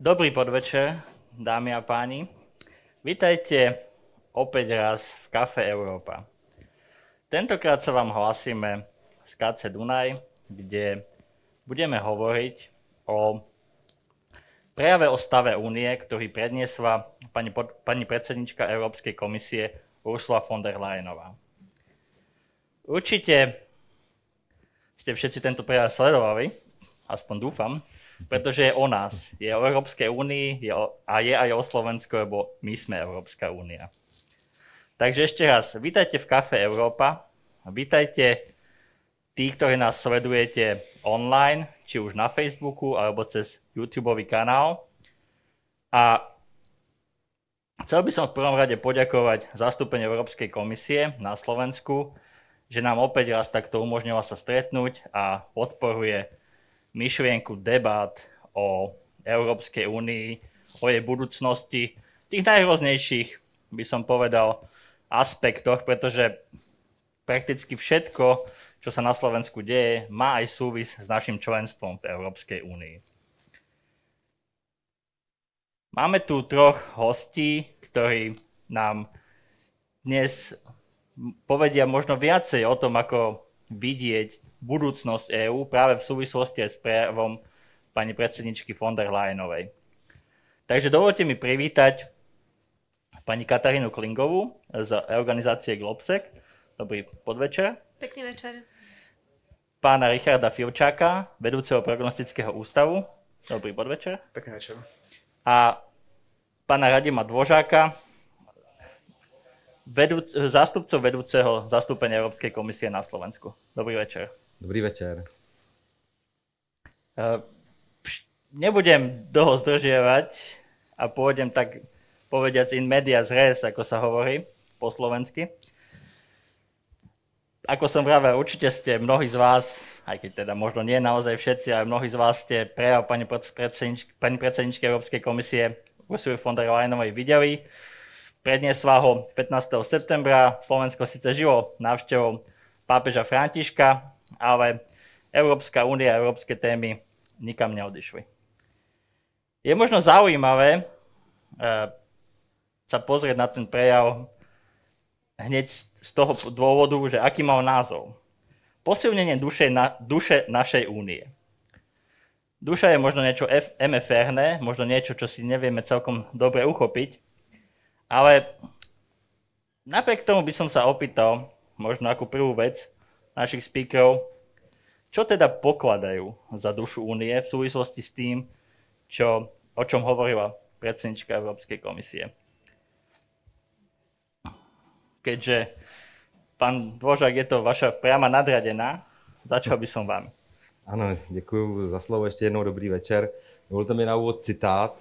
Dobrý podvečer, dámy a páni. Vítajte opäť raz v Kafe Európa. Tentokrát sa vám hlasíme z KC Dunaj, kde budeme hovoriť o prejave o stave únie, ktorý predniesla pani, pani predsednička Európskej komisie Ursula von der Leyenová. Určite ste všetci tento prejav sledovali, aspoň dúfam, pretože je o nás, je o Európskej únii je o, a je aj o Slovensku, lebo my sme Európska únia. Takže ešte raz, vítajte v Kafe Európa, vítajte tí, ktorí nás sledujete online, či už na Facebooku alebo cez YouTube kanál. A chcel by som v prvom rade poďakovať zastúpeniu Európskej komisie na Slovensku, že nám opäť raz takto umožnila sa stretnúť a podporuje myšlienku debát o Európskej únii, o jej budúcnosti, tých najrôznejších, by som povedal, aspektoch, pretože prakticky všetko, čo sa na Slovensku deje, má aj súvis s našim členstvom v Európskej únii. Máme tu troch hostí, ktorí nám dnes povedia možno viacej o tom, ako vidieť budúcnosť EÚ práve v súvislosti aj s prejavom pani predsedničky von der Leyenovej. Takže dovolte mi privítať pani Katarínu Klingovú z organizácie Globsec. Dobrý podvečer. Pekný večer. Pána Richarda Filčáka, vedúceho prognostického ústavu. Dobrý podvečer. Pekný večer. A pána Radima Dvožáka, vedúc, zástupcov vedúceho zastúpenia Európskej komisie na Slovensku. Dobrý večer. Dobrý večer. Uh, nebudem dlho zdržiavať a pôjdem tak povediac in media res, ako sa hovorí po slovensky. Ako som vravel, určite ste mnohí z vás, aj keď teda možno nie naozaj všetci, ale mnohí z vás ste prejav pani, predsedničky, pani predsedničky Európskej komisie Ursula von der Leyenovej videli. Predniesla ho 15. septembra. Slovensko síce žilo návštevou pápeža Františka, ale Európska únia a európske témy nikam neodišli. Je možno zaujímavé uh, sa pozrieť na ten prejav hneď z toho dôvodu, že aký mal názov. Posilnenie duše, na, duše našej únie. Duša je možno niečo MFR, možno niečo, čo si nevieme celkom dobre uchopiť, ale napriek tomu by som sa opýtal, možno ako prvú vec, našich speakerov, čo teda pokladajú za dušu únie v súvislosti s tým, čo, o čom hovorila predsednička Európskej komisie. Keďže pán Dvožák je to vaša priama nadradená, začal by som vám. Ano, děkuji za slovo. Ještě jednou dobrý večer. Dovolte mi na úvod citát.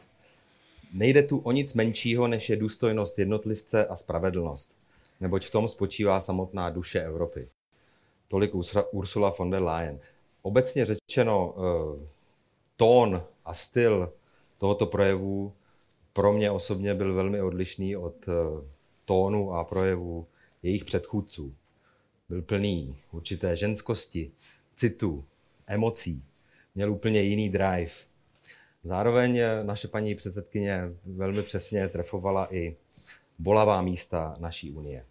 Nejde tu o nic menšího, než je důstojnost jednotlivce a spravedlnost, neboť v tom spočívá samotná duše Evropy. Tolik Ursula von der Leyen. Obecně řečeno, eh, tón a styl tohoto projevu pro mě osobně byl velmi odlišný od eh, tónu a projevu jejich předchůdců. Byl plný určité ženskosti, citu, emocí. Měl úplně jiný drive. Zároveň eh, naše paní předsedkyně velmi přesně trefovala i bolavá místa naší unie.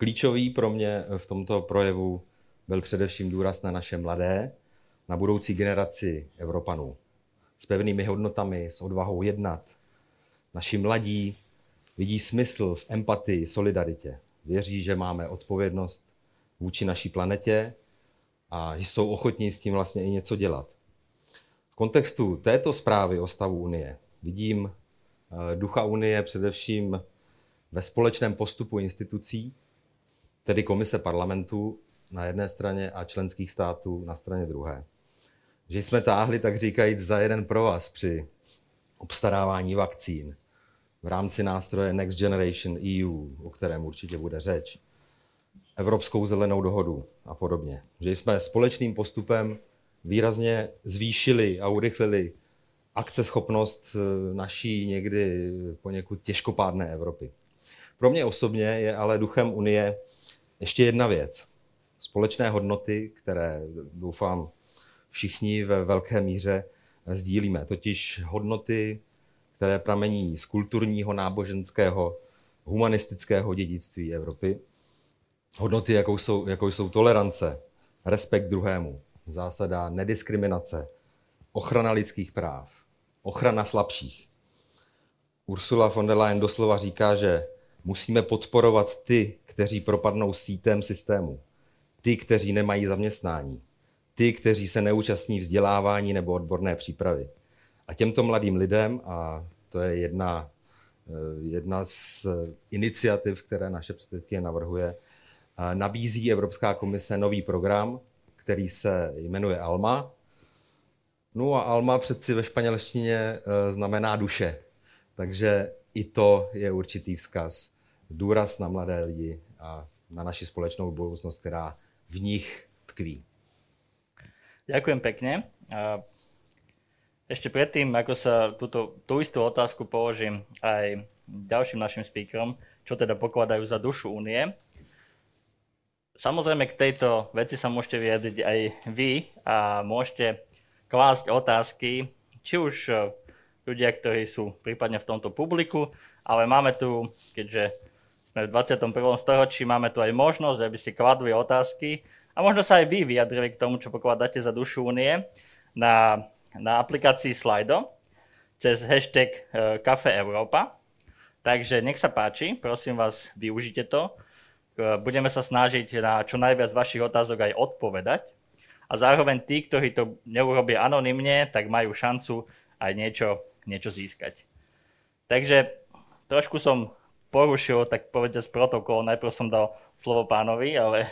Klíčový pro mě v tomto projevu byl především důraz na naše mladé, na budoucí generaci Evropanů. S pevnými hodnotami, s odvahou jednat. Naši mladí vidí smysl v empatii, solidaritě. Věří, že máme odpovědnost vůči naší planetě a že jsou ochotní s tím vlastně i něco dělat. V kontextu této zprávy o stavu Unie vidím eh, ducha Unie především ve společném postupu institucí, tedy komise parlamentu na jedné straně a členských států na straně druhé. Že jsme táhli, tak říkajíc, za jeden provaz při obstarávání vakcín v rámci nástroje Next Generation EU, o kterém určitě bude řeč, Evropskou zelenou dohodu a podobně. Že jsme společným postupem výrazně zvýšili a urychlili akceschopnost eh, naší někdy poněkud těžkopádné Evropy. Pro mě osobně je ale duchem Unie ještě jedna věc. Společné hodnoty, které doufám všichni ve velké míře sdílíme, totiž hodnoty, které pramení z kulturního, náboženského, humanistického dědictví Evropy. Hodnoty, jakou jsou, jakou jsou tolerance, respekt druhému, zásada nediskriminace, ochrana lidských práv, ochrana slabších. Ursula von der Leyen doslova říká, že musíme podporovat ty, kteří propadnou sítem systému, ty, kteří nemají zaměstnání, ty, kteří se neúčastní vzdělávání nebo odborné přípravy. A těmto mladým lidem, a to je jedna, eh, jedna z iniciativ, které naše předsedkyně navrhuje, eh, nabízí Evropská komise nový program, který se jmenuje ALMA. No a ALMA přeci ve španělštině eh, znamená duše. Takže i to je určitý vzkaz. Důraz na mladé lidi a na naši společnou budoucnost, která v nich tkví. Ďakujem pekne. Ešte predtým, ako sa túto, tú istú otázku položím aj ďalším našim speakerom, čo teda pokladajú za dušu únie. Samozrejme k tejto veci sa môžete vyjadriť aj vy a môžete klásť otázky, či už ľudia, ktorí sú prípadne v tomto publiku, ale máme tu, keďže sme v 21. storočí, máme tu aj možnosť, aby ste kladli otázky a možno sa aj vy vyjadrili k tomu, čo pokladáte za dušu únie na, na aplikácii Slido cez hashtag Kafe Európa. Takže nech sa páči, prosím vás, využite to. Budeme sa snažiť na čo najviac vašich otázok aj odpovedať. A zároveň tí, ktorí to neurobia anonymne, tak majú šancu aj niečo, niečo získať. Takže trošku som porušil, tak povedať z protokol. Najprv som dal slovo pánovi, ale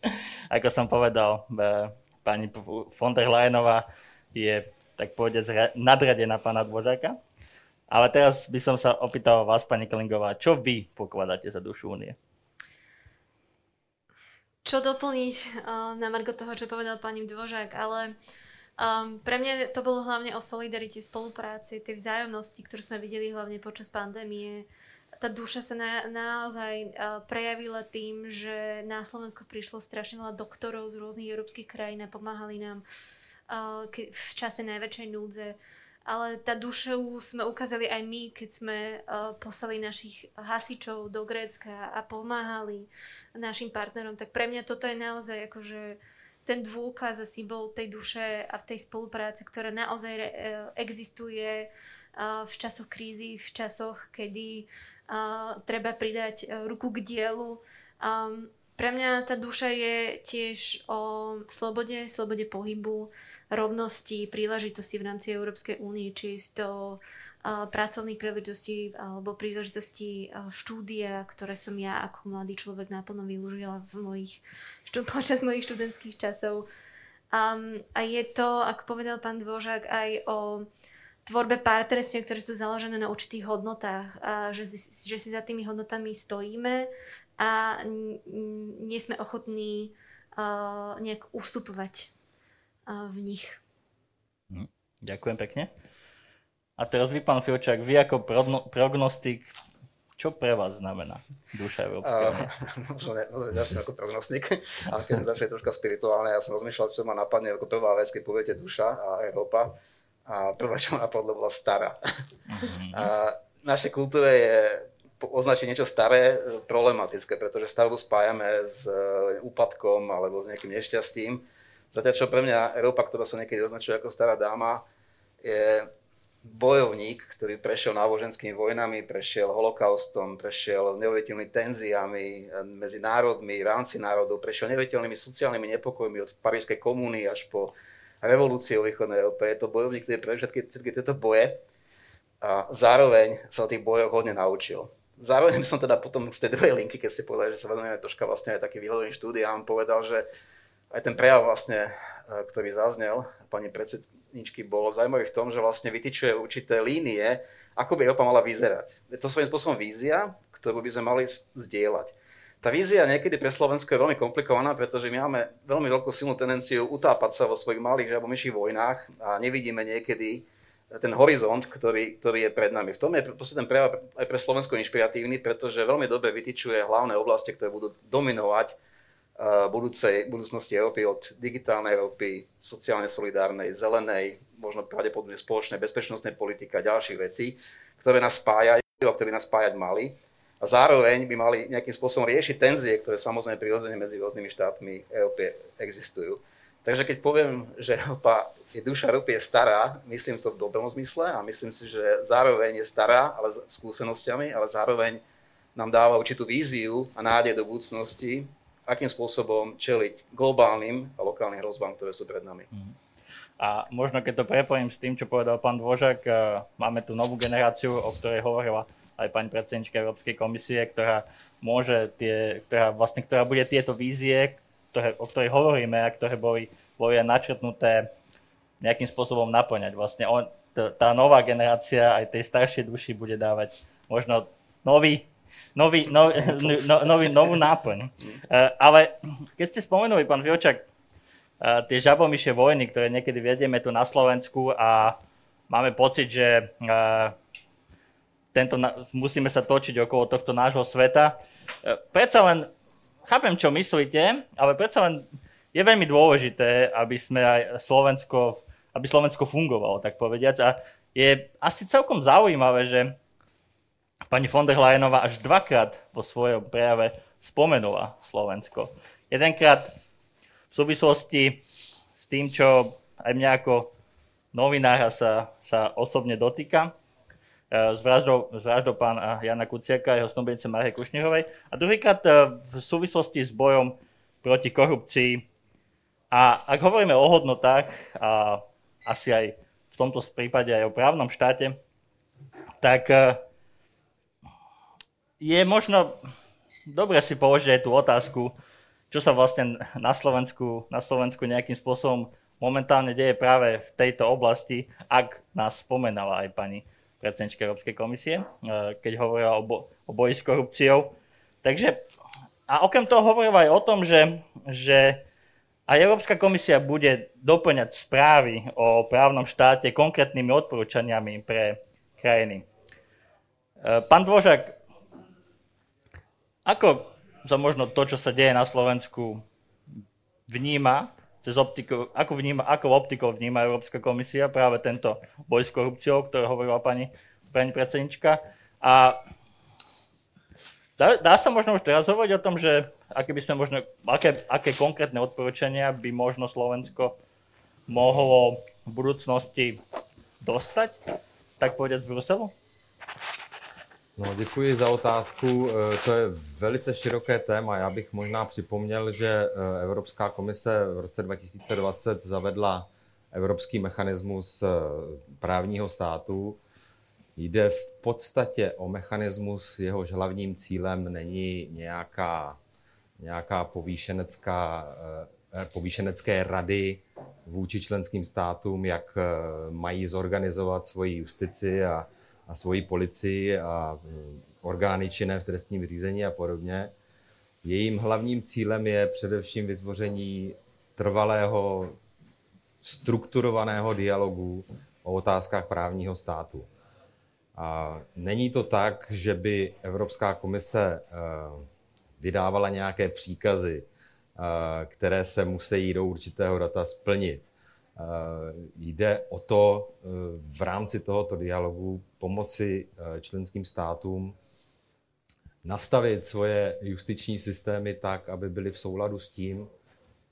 ako som povedal, e, pani von der Leyenová je tak povedať nadradená pána Dvořáka. Ale teraz by som sa opýtal vás, pani Klingová, čo vy pokladáte za dušu únie? Čo doplniť uh, na margo toho, čo povedal pani Dvořák, ale um, pre mňa to bolo hlavne o solidarite, spolupráci, tej vzájomnosti, ktorú sme videli hlavne počas pandémie, tá duša sa na, naozaj uh, prejavila tým, že na Slovensko prišlo strašne veľa doktorov z rôznych európskych krajín a pomáhali nám uh, v čase najväčšej núdze. Ale tá duša sme ukázali aj my, keď sme uh, poslali našich hasičov do Grécka a pomáhali našim partnerom. Tak pre mňa toto je naozaj akože ten dôkaz a symbol tej duše a tej spolupráce, ktorá naozaj uh, existuje uh, v časoch krízy, v časoch, kedy uh, treba pridať ruku k dielu. Pre mňa tá duša je tiež o slobode, slobode pohybu, rovnosti, príležitosti v rámci Európskej únie, či to uh, pracovných príležitostí alebo príležitostí štúdia, ktoré som ja ako mladý človek naplno využila v mojich, počas mojich študentských časov. Um, a je to, ako povedal pán Dvožák, aj o tvorbe partnerstiev, ktoré sú založené na určitých hodnotách a že, že si za tými hodnotami stojíme a nie sme ochotní uh, nejak ustupovať uh, v nich. Hm, ďakujem pekne. A teraz vy, pán Filčák, vy ako prognostik, čo pre vás znamená duša Európskej uh, Možno ne, ako prognostik, ale keď som začali troška spirituálne, ja som rozmýšľal, čo ma napadne ako prvá vec, keď poviete duša a Európa a prvá, čo ma napadlo, bola stará. Mm-hmm. A našej kultúre je označiť niečo staré problematické, pretože starobu spájame s e, úpadkom alebo s nejakým nešťastím. Zatiaľ, čo pre mňa Európa, ktorá sa niekedy označuje ako stará dáma, je bojovník, ktorý prešiel náboženskými vojnami, prešiel holokaustom, prešiel neuveriteľnými tenziami e, medzi národmi, v rámci národov, prešiel neuveriteľnými sociálnymi nepokojmi od Parískej komúny až po revolúcie v východnej Európe. Je to bojovník, ktorý prežil všetky, všetky tieto boje a zároveň sa o tých bojoch hodne naučil. Zároveň som teda potom z tej druhej linky, keď ste povedali, že sa venujeme troška vlastne aj taký výhľadovým štúdiám, povedal, že aj ten prejav vlastne, ktorý zaznel pani predsedničky, bolo zaujímavý v tom, že vlastne vytýčuje určité línie, ako by Európa mala vyzerať. Je to svojím spôsobom vízia, ktorú by sme mali zdieľať. Tá vízia niekedy pre Slovensko je veľmi komplikovaná, pretože my máme veľmi veľkú silnú tendenciu utápať sa vo svojich malých žabomyších vojnách a nevidíme niekedy ten horizont, ktorý, ktorý je pred nami. V tom je ten prejav aj pre Slovensko inšpiratívny, pretože veľmi dobre vytýčuje hlavné oblasti, ktoré budú dominovať budúcej, budúcnosti Európy od digitálnej Európy, sociálne solidárnej, zelenej, možno pravdepodobne spoločnej bezpečnostnej politiky a ďalších vecí, ktoré nás spájajú a ktoré nás spájať mali. A zároveň by mali nejakým spôsobom riešiť tenzie, ktoré samozrejme prirodzene medzi rôznymi štátmi Európy existujú. Takže keď poviem, že Európa je duša Európy je stará, myslím to v dobrom zmysle a myslím si, že zároveň je stará, ale s skúsenostiami, ale zároveň nám dáva určitú víziu a nádej do budúcnosti, akým spôsobom čeliť globálnym a lokálnym hrozbám, ktoré sú pred nami. Mhm. A možno keď to prepojím s tým, čo povedal pán Dvožak, eh, máme tu novú generáciu, o ktorej hovorila aj pani predsednička Európskej komisie, ktorá môže tie, ktorá, vlastne, ktorá bude tieto vízie, ktoré, o ktorej hovoríme a ktoré boli, boli načrtnuté nejakým spôsobom naplňať. Vlastne on, tá nová generácia aj tej staršej duši bude dávať možno nový, nový, no, no, nový, novú náplň. Uh, ale keď ste spomenuli, pán Viočak, uh, tie žabomyšie vojny, ktoré niekedy vedieme tu na Slovensku a máme pocit, že uh, tento, musíme sa točiť okolo tohto nášho sveta. Predsa len chápem, čo myslíte, ale predsa len je veľmi dôležité, aby sme aj Slovensko, aby Slovensko fungovalo, tak povediac. A je asi celkom zaujímavé, že pani von der Leyenová až dvakrát vo svojom prejave spomenula Slovensko. Jedenkrát v súvislosti s tým, čo aj mňa ako novinára sa, sa osobne dotýka, s vraždou, s vraždou pána Jana Kuciaka a jeho snúbenice Marie Kušnírovej. A druhýkrát e, v súvislosti s bojom proti korupcii. A ak hovoríme o hodnotách, a asi aj v tomto prípade aj o právnom štáte, tak e, je možno dobre si položiť aj tú otázku, čo sa vlastne na Slovensku, na Slovensku nejakým spôsobom momentálne deje práve v tejto oblasti, ak nás spomenala aj pani predsednička Európskej komisie, eh, keď hovorila o, bo, o boji s korupciou. Takže, a okrem toho hovorila aj o tom, že, že aj Európska komisia bude doplňať správy o právnom štáte konkrétnymi odporúčaniami pre krajiny. Eh, pán Dvožak, ako sa možno to, čo sa deje na Slovensku, vníma cez optiku, ako, vníma, ako optikou vníma Európska komisia práve tento boj s korupciou, ktorý hovorila pani, pani predsednička. A dá, dá sa možno už teraz hovoriť o tom, že aké, by sme možno, aké, aké konkrétne odporúčania by možno Slovensko mohlo v budúcnosti dostať, tak povedať z Bruselu? No, děkuji za otázku. E, to je velice široké téma. Já bych možná připomněl, že e, Evropská komise v roce 2020 zavedla Evropský mechanismus e, právního státu. Jde v podstatě o mechanismus, jehož hlavním cílem není nějaká, nějaká povýšenecká, povýšenecké rady vůči členským státům, jak mají zorganizovat svoji justici a, a svoji policii a mm, orgány činné v trestním řízení a podobně. Jejím hlavním cílem je především vytvoření trvalého, strukturovaného dialogu o otázkách právního státu. A není to tak, že by Evropská komise eh, vydávala nějaké příkazy, eh, které se musí do určitého data splnit. Eh, jde o to eh, v rámci tohoto dialogu pomoci eh, členským státům nastavit svoje justiční systémy tak, aby byly v souladu s tím,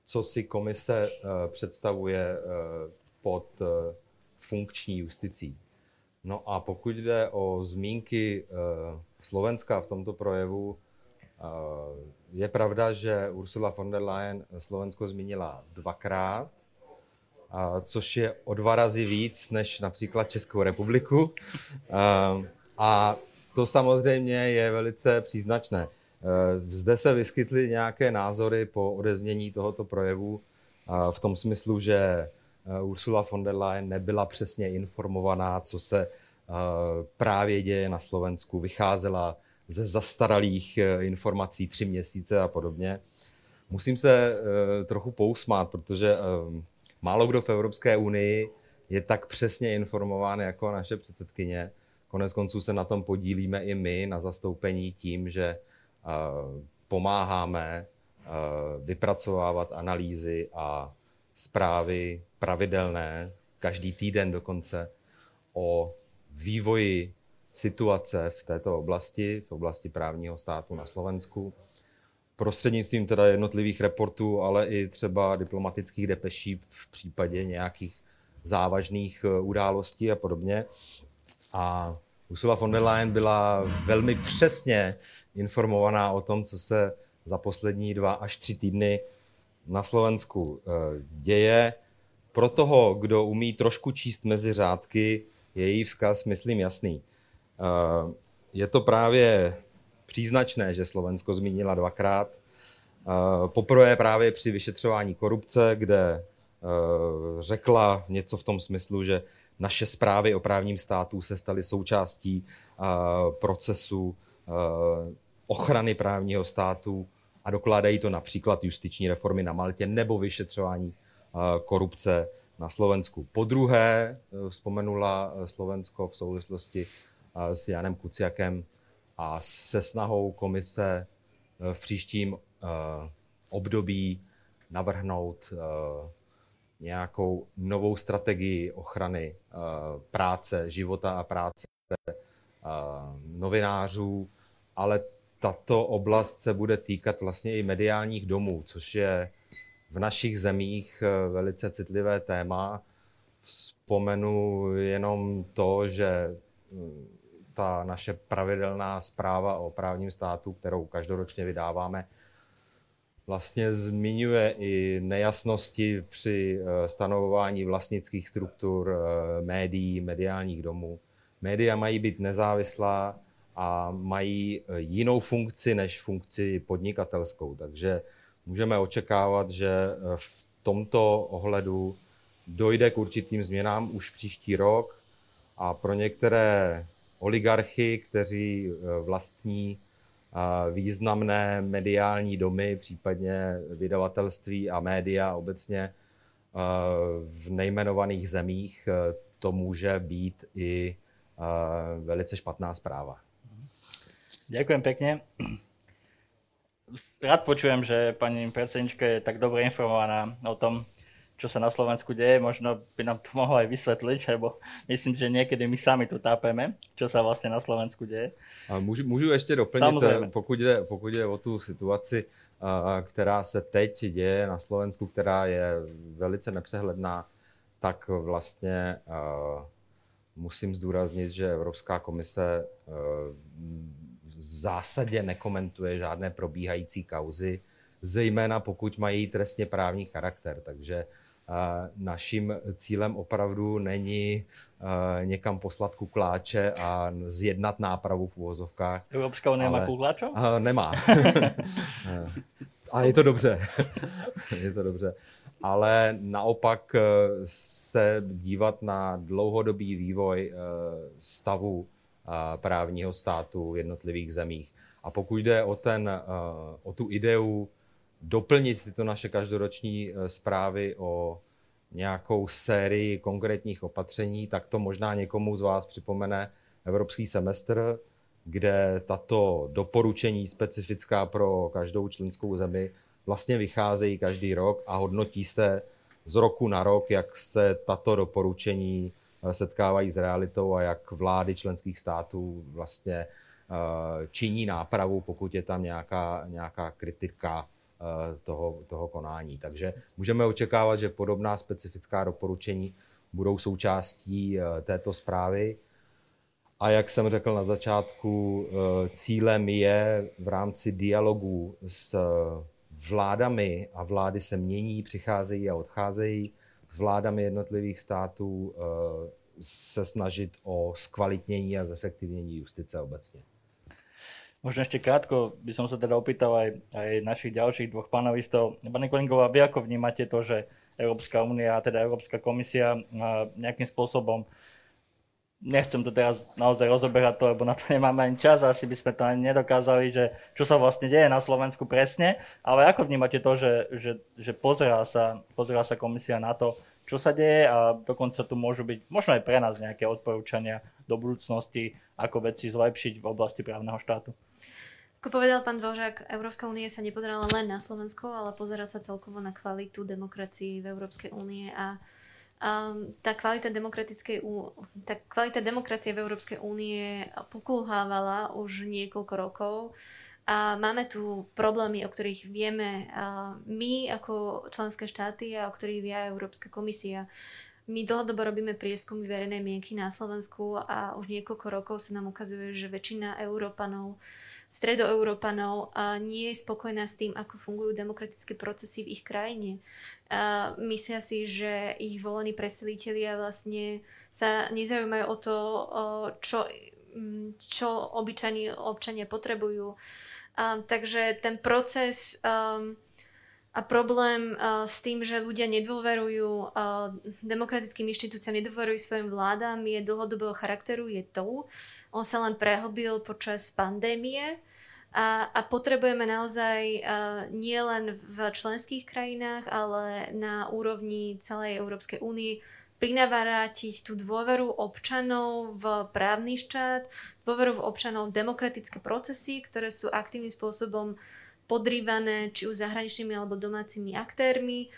co si komise představuje pod funkční justicí. No a pokud jde o zmínky Slovenska v tomto projevu, je pravda, že Ursula von der Leyen Slovensko zmínila dvakrát což je o dva razy víc než například Českou republiku. A to samozřejmě je velice příznačné. Zde se vyskytly nějaké názory po odeznění tohoto projevu v tom smyslu, že Ursula von der Leyen nebyla přesně informovaná, co se právě děje na Slovensku. Vycházela ze zastaralých informací tři měsíce a podobně. Musím se trochu pousmát, protože Málo kdo v Evropské unii je tak přesně informován jako naše předsedkyně. Konec konců se na tom podílíme i my na zastoupení tím, že pomáháme vypracovávat analýzy a zprávy pravidelné, každý týden dokonce, o vývoji situace v této oblasti, v oblasti právního státu na Slovensku, prostřednictvím teda jednotlivých reportů, ale i třeba diplomatických depeší v případě nějakých závažných eh, událostí a podobně. A Ursula von der Leyen byla velmi přesně informovaná o tom, co se za poslední dva až tři týdny na Slovensku eh, děje. Pro toho, kdo umí trošku číst mezi řádky, je její vzkaz, myslím, jasný. Eh, je to právě příznačné, že Slovensko zmínila dvakrát. Eh, poprvé právě při vyšetřování korupce, kde řekla něco v tom smyslu, že naše zprávy o právním státu se staly součástí procesu ochrany právního státu a dokládají to například justiční reformy na Maltě nebo vyšetřování eh, korupce na Slovensku. Po druhé eh, vzpomenula eh, Slovensko v souvislosti s Janem Kuciakem a se snahou komise v příštím období navrhnout nějakou novou strategii ochrany práce, života a práce novinářů, ale tato oblast se bude týkat vlastně i mediálních domů, což je v našich zemích eh, velice citlivé téma. Vzpomenu jenom to, že hm, ta naše pravidelná zpráva o právním státu, kterou každoročně vydáváme, vlastně zmiňuje i nejasnosti při eh, stanovování vlastnických struktur eh, médií, mediálních domů. Média mají být nezávislá, a mají eh, jinou funkci než funkci podnikatelskou. Takže můžeme očekávat, že v tomto ohledu dojde k určitým změnám už příští rok a pro některé oligarchy, kteří eh, vlastní významné mediální domy, případně vydavatelství a média obecně v nejmenovaných zemích, to může být i velice špatná zpráva. Ďakujem pekne. Rád počujem, že pani predsednička je tak dobre informovaná o tom, čo sa na Slovensku deje. Možno by nám to mohlo aj vysvetliť, lebo myslím, že niekedy my sami tu tápeme, čo sa vlastne na Slovensku deje. Můžu, můžu ještě doplnit, Samozřejmě. pokud jde, pokud jde o tu situaci, která se teď děje na Slovensku, která je velice nepřehledná, tak vlastně musím zdůraznit, že Evropská komise zásadě nekomentuje žádné probíhající kauzy, zejména pokud mají trestně právní charakter. Takže naším cílem opravdu není někam poslat kukláče a zjednat nápravu v úvozovkách. Evropská unie má kukláčo? Nemá. ale je to dobře. je to dobře. Ale naopak se dívat na dlouhodobý vývoj stavu právního státu v jednotlivých zemích. A pokud jde o, ten, o tu ideu doplnit tyto naše každoroční e, zprávy o nějakou sérii konkrétních opatření, tak to možná někomu z vás připomene Evropský semestr, kde tato doporučení specifická pro každou členskou zemi vlastně vycházejí každý rok a hodnotí se z roku na rok, jak se tato doporučení setkávají s realitou a jak vlády členských států vlastně eh, činí nápravu, pokud je tam nějaká, nějaká kritika toho, toho konání. Takže můžeme očekávat, že podobná specifická doporučení budou součástí eh, této zprávy. A jak jsem řekl na začátku, cílem je v rámci dialogu s vládami, a vlády se mění, přicházejí a odcházejí, s vládami jednotlivých států eh, se snažit o zkvalitnění a zefektivnění justice obecně. Možno ešte krátko by som sa teda opýtal aj, aj našich ďalších dvoch panelistov. Pani Kolingová, vy ako vnímate to, že Európska únia teda Európska komisia nejakým spôsobom nechcem to teraz naozaj rozoberať to, lebo na to nemáme ani čas, asi by sme to ani nedokázali, že čo sa vlastne deje na Slovensku presne, ale ako vnímate to, že, že, že pozerá, sa, pozerá sa komisia na to, čo sa deje a dokonca tu môžu byť možno aj pre nás nejaké odporúčania do budúcnosti, ako veci zlepšiť v oblasti právneho štátu? Ako povedal pán Dvořák, Európska únie sa nepozerala len na Slovensko, ale pozera sa celkovo na kvalitu demokracii v Európskej únie a um, tá kvalita demokratickej tá kvalita demokracie v Európskej únie pokulhávala už niekoľko rokov a máme tu problémy, o ktorých vieme my ako členské štáty a o ktorých vie Európska komisia. My dlhodobo robíme prieskumy verejnej mienky na Slovensku a už niekoľko rokov sa nám ukazuje, že väčšina Európanov stredoeurópanov nie je spokojná s tým, ako fungujú demokratické procesy v ich krajine. Myslia si, že ich volení predstavitelia vlastne sa nezaujímajú o to, čo, čo obyčajní občania potrebujú. Takže ten proces um, a problém uh, s tým, že ľudia nedôverujú uh, demokratickým inštitúciám, nedôverujú svojim vládam, je dlhodobého charakteru, je to, on sa len prehlbil počas pandémie. A, a potrebujeme naozaj uh, nie len v členských krajinách, ale na úrovni celej Európskej únie prinavrátiť tú dôveru občanov v právny štát, dôveru v občanov v demokratické procesy, ktoré sú aktívnym spôsobom podrývané či už zahraničnými alebo domácimi aktérmi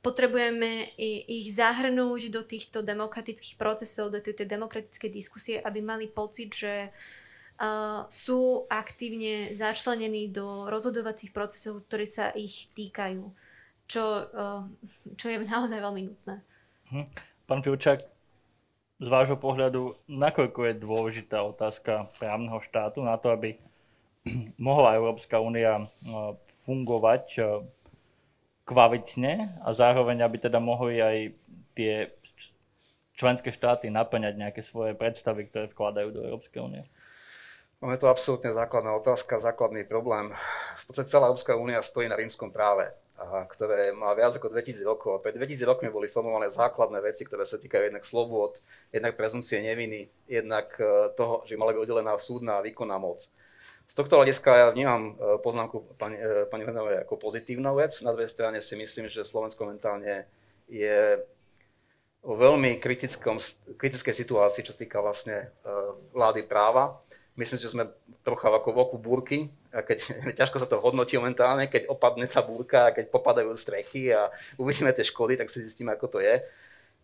potrebujeme ich zahrnúť do týchto demokratických procesov, do tejto demokratickej diskusie, aby mali pocit, že uh, sú aktívne začlenení do rozhodovacích procesov, ktoré sa ich týkajú, čo, uh, čo je naozaj veľmi nutné. Hm. Pán Pivčák, z vášho pohľadu, nakoľko je dôležitá otázka právneho štátu na to, aby mohla Európska únia fungovať kvalitne a zároveň, aby teda mohli aj tie členské štáty naplňať nejaké svoje predstavy, ktoré vkladajú do Európskej únie? No je to absolútne základná otázka, základný problém. V podstate celá Európska únia stojí na rímskom práve, ktoré má viac ako 2000 rokov. A pred 2000 rokmi boli formované základné veci, ktoré sa týkajú jednak slobôd, jednak prezumcie neviny, jednak e, toho, že mala byť oddelená súdna a výkonná moc. Z tohto hľadiska ja vnímam e, poznámku pani, e, pani ako pozitívnu vec. Na druhej strane si myslím, že Slovensko momentálne je o veľmi kritickom, kritickej situácii, čo sa týka vlastne vlády práva. Myslím že sme trocha ako v oku búrky, a keď, ťažko sa to hodnotí momentálne, keď opadne tá búrka, keď popadajú strechy a uvidíme tie škody, tak si zistíme, ako to je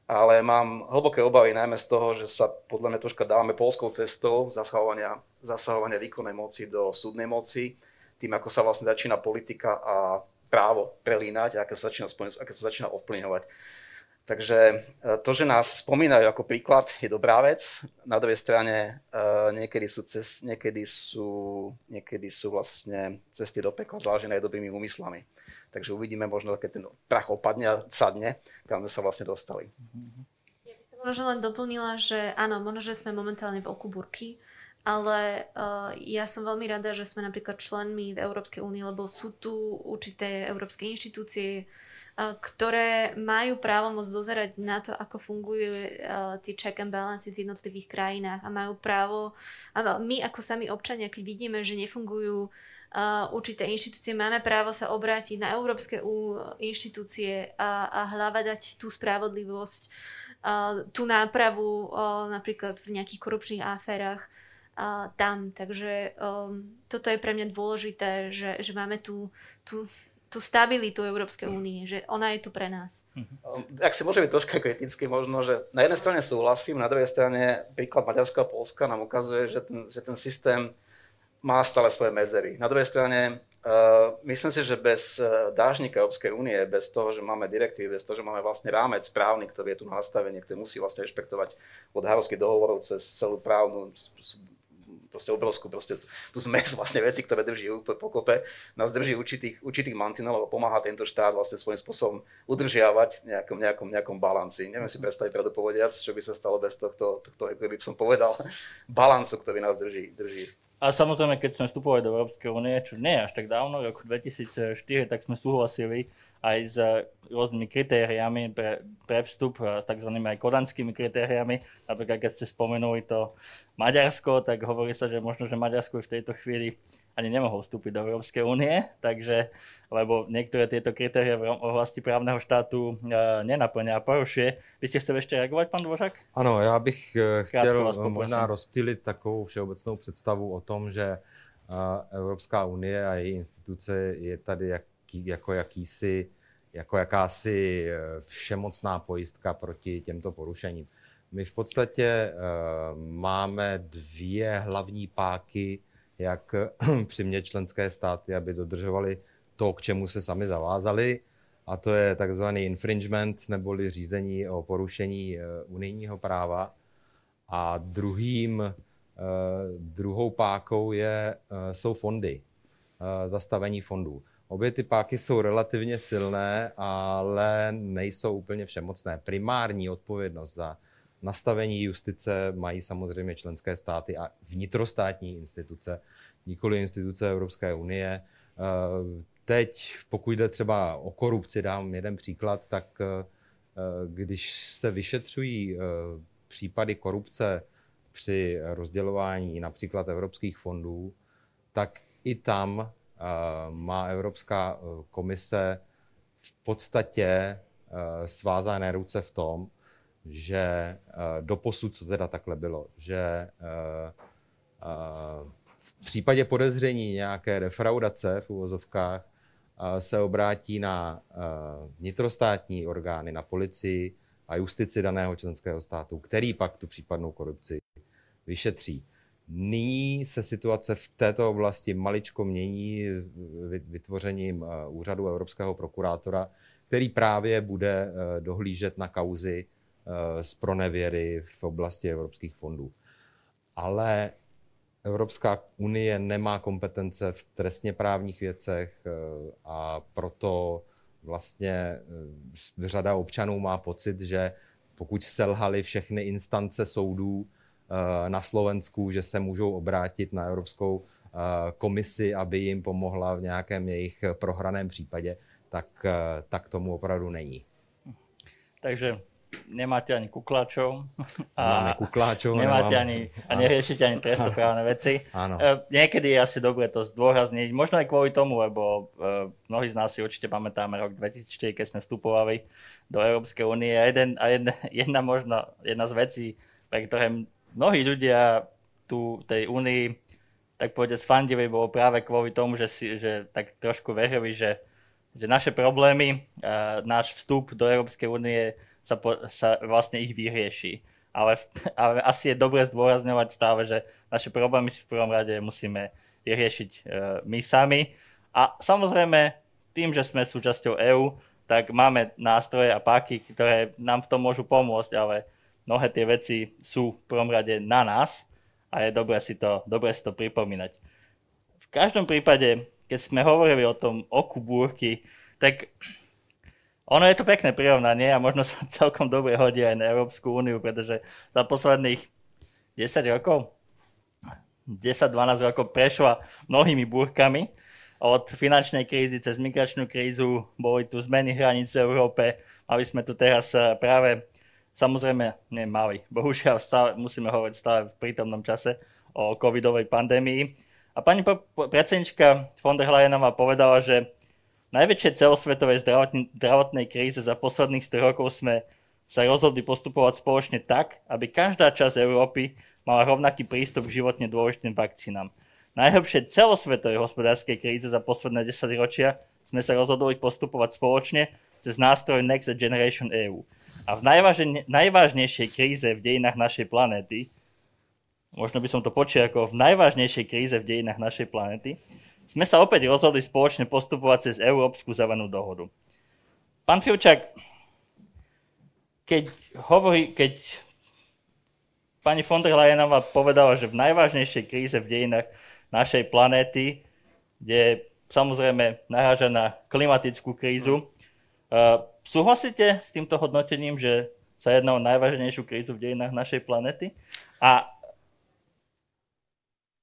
ale mám hlboké obavy najmä z toho, že sa podľa mňa troška dávame polskou cestou zasahovania, zasahovania výkonnej moci do súdnej moci, tým ako sa vlastne začína politika a právo prelínať a ako sa začína, ako sa začína ovplyvňovať. Takže e, to, že nás spomínajú ako príklad, je dobrá vec. Na druhej strane e, niekedy sú, cest, niekedy sú, niekedy sú vlastne cesty do pekla zlážené dobrými úmyslami. Takže uvidíme možno, keď ten prach opadne a sadne, kam sme sa vlastne dostali. Ja by som možno len doplnila, že áno, možno, že sme momentálne v oku burky, ale uh, ja som veľmi rada, že sme napríklad členmi v Európskej únii, lebo sú tu určité európske inštitúcie, ktoré majú právo môcť dozerať na to, ako fungujú tie check and balances v jednotlivých krajinách a majú právo, a my ako sami občania, keď vidíme, že nefungujú určité inštitúcie, máme právo sa obrátiť na európske inštitúcie a, a hľadať tú spravodlivosť, tú nápravu napríklad v nejakých korupčných aférach tam. Takže um, toto je pre mňa dôležité, že, že máme tú, tú tú stabilitu Európskej únie, že ona je tu pre nás. Mhm. Ak si môže byť troška kriticky možno, že na jednej strane súhlasím, na druhej strane príklad Maďarska a Polska nám ukazuje, že ten, že ten systém má stále svoje medzery. Na druhej strane, uh, myslím si, že bez uh, dážnika Európskej únie, bez toho, že máme direktívy, bez toho, že máme vlastne rámec právny, ktorý je tu nastavený, ktorý musí vlastne rešpektovať od Harovských dohovorov cez celú právnu proste obrovskú proste tú zmes vlastne veci, ktoré drží pokope, nás drží určitých, určitých mantinelov a pomáha tento štát vlastne svojím spôsobom udržiavať v nejakom, nejakom, nejakom balanci. Neviem si predstaviť pravdu povediac, čo by sa stalo bez tohto, tohto ako by som povedal, balancu, ktorý nás drží. drží. A samozrejme, keď sme vstupovali do Európskej únie, čo nie až tak dávno, v roku 2004, tak sme súhlasili aj s rôznymi kritériami pre, pre vstup, tzv. aj kodanskými kritériami. Napríklad, keď ste spomenuli to Maďarsko, tak hovorí sa, že možno, že Maďarsko v tejto chvíli ani nemohol vstúpiť do Európskej únie, takže, lebo niektoré tieto kritéria v oblasti právneho štátu e, nenaplňa a porušuje. Vy ste chceli ešte reagovať, pán Dvořák? Ano, já bych chtěl možná rozptýlit takovou všeobecnou představu o tom, že Evropská unie a její instituce je tady jaký, jako, jakýsi, jako jakási eh, všemocná pojistka proti těmto porušením. My v podstatě máme dvě hlavní páky, jak přimět členské státy, aby dodržovali to, k čemu se sami zavázali, a to je takzvaný infringement neboli řízení o porušení unijního práva. A druhým Eh, druhou pákou je, eh, jsou fondy, eh, zastavení fondů. Obě ty páky jsou relativně silné, ale nejsou úplně všemocné. Primární odpovědnost za nastavení justice mají samozřejmě členské státy a vnitrostátní instituce, nikoli instituce Evropské unie. Teď, pokud jde třeba o korupci, dám jeden příklad, tak když se vyšetřují případy korupce při rozdělování například evropských fondů, tak i tam eh, má Evropská eh, komise v podstatě eh, svázané ruce v tom, že doposud to teda takhle bylo, že v případě podezření nějaké defraudace v uvozovkách se obrátí na vnitrostátní orgány, na policii a justici daného členského státu, který pak tu případnou korupci vyšetří. Nyní se situace v této oblasti maličko mění vytvořením eh, úřadu Evropského prokurátora, který právě bude eh, dohlížet na kauzy eh, z pronevěry v oblasti evropských fondů. Ale Evropská unie nemá kompetence v trestně právních věcech a proto vlastně řada občanů má pocit, že pokud selhaly všechny instance soudů, na Slovensku, že se můžou obrátit na Evropskou eh, komisi, aby jim pomohla v nějakém jejich prohraném případě, tak, eh, tak tomu opravdu není. Takže nemáte ani kukláčov. A Máme kukláčov. Nemáte nemám... ani, a neriešite ani trestnoprávne veci. Áno. Niekedy je asi dobre to zdôrazniť, možno aj kvôli tomu, lebo mnohí z nás si určite pamätáme rok 2004, keď sme vstupovali do Európskej únie a, jeden, a jedna, jedna, možno, jedna z vecí, pre ktoré mnohí ľudia tu tej únii tak povedať fandili bolo práve kvôli tomu, že, si, že tak trošku verili, že, že naše problémy, a náš vstup do Európskej únie sa, po, sa vlastne ich vyrieši. Ale, ale asi je dobre zdôrazňovať stále, že naše problémy si v prvom rade musíme vyriešiť e, my sami. A samozrejme, tým, že sme súčasťou EÚ, tak máme nástroje a páky, ktoré nám v tom môžu pomôcť, ale mnohé tie veci sú v prvom rade na nás a je dobré si to, dobré si to pripomínať. V každom prípade, keď sme hovorili o tom oku búrky, tak ono je to pekné prirovnanie a možno sa celkom dobre hodí aj na Európsku úniu, pretože za posledných 10 rokov, 10-12 rokov prešla mnohými búrkami. Od finančnej krízy cez migračnú krízu boli tu zmeny hraníc v Európe. Mali sme tu teraz eh, práve Samozrejme, nie mali. Bohužiaľ, stále, musíme hovoriť stále v prítomnom čase o covidovej pandémii. A pani predsednička von der Leyenová povedala, že najväčšej celosvetovej zdravotnej kríze za posledných 100 rokov sme sa rozhodli postupovať spoločne tak, aby každá časť Európy mala rovnaký prístup k životne dôležitým vakcínám. Najhlbšej celosvetovej hospodárskej kríze za posledné 10 ročia sme sa rozhodli postupovať spoločne cez nástroj Next Generation EU. A v najvážne, najvážnejšej kríze v dejinách našej planéty, možno by som to ako v najvážnejšej kríze v dejinách našej planéty, sme sa opäť rozhodli spoločne postupovať cez Európsku zelenú dohodu. Pán Filčák, keď, hovorí, keď pani von der Leyenová povedala, že v najvážnejšej kríze v dejinách našej planéty, kde samozrejme naráža na klimatickú krízu, Súhlasíte s týmto hodnotením, že sa jedná o najvážnejšiu krízu v dejinách našej planety? A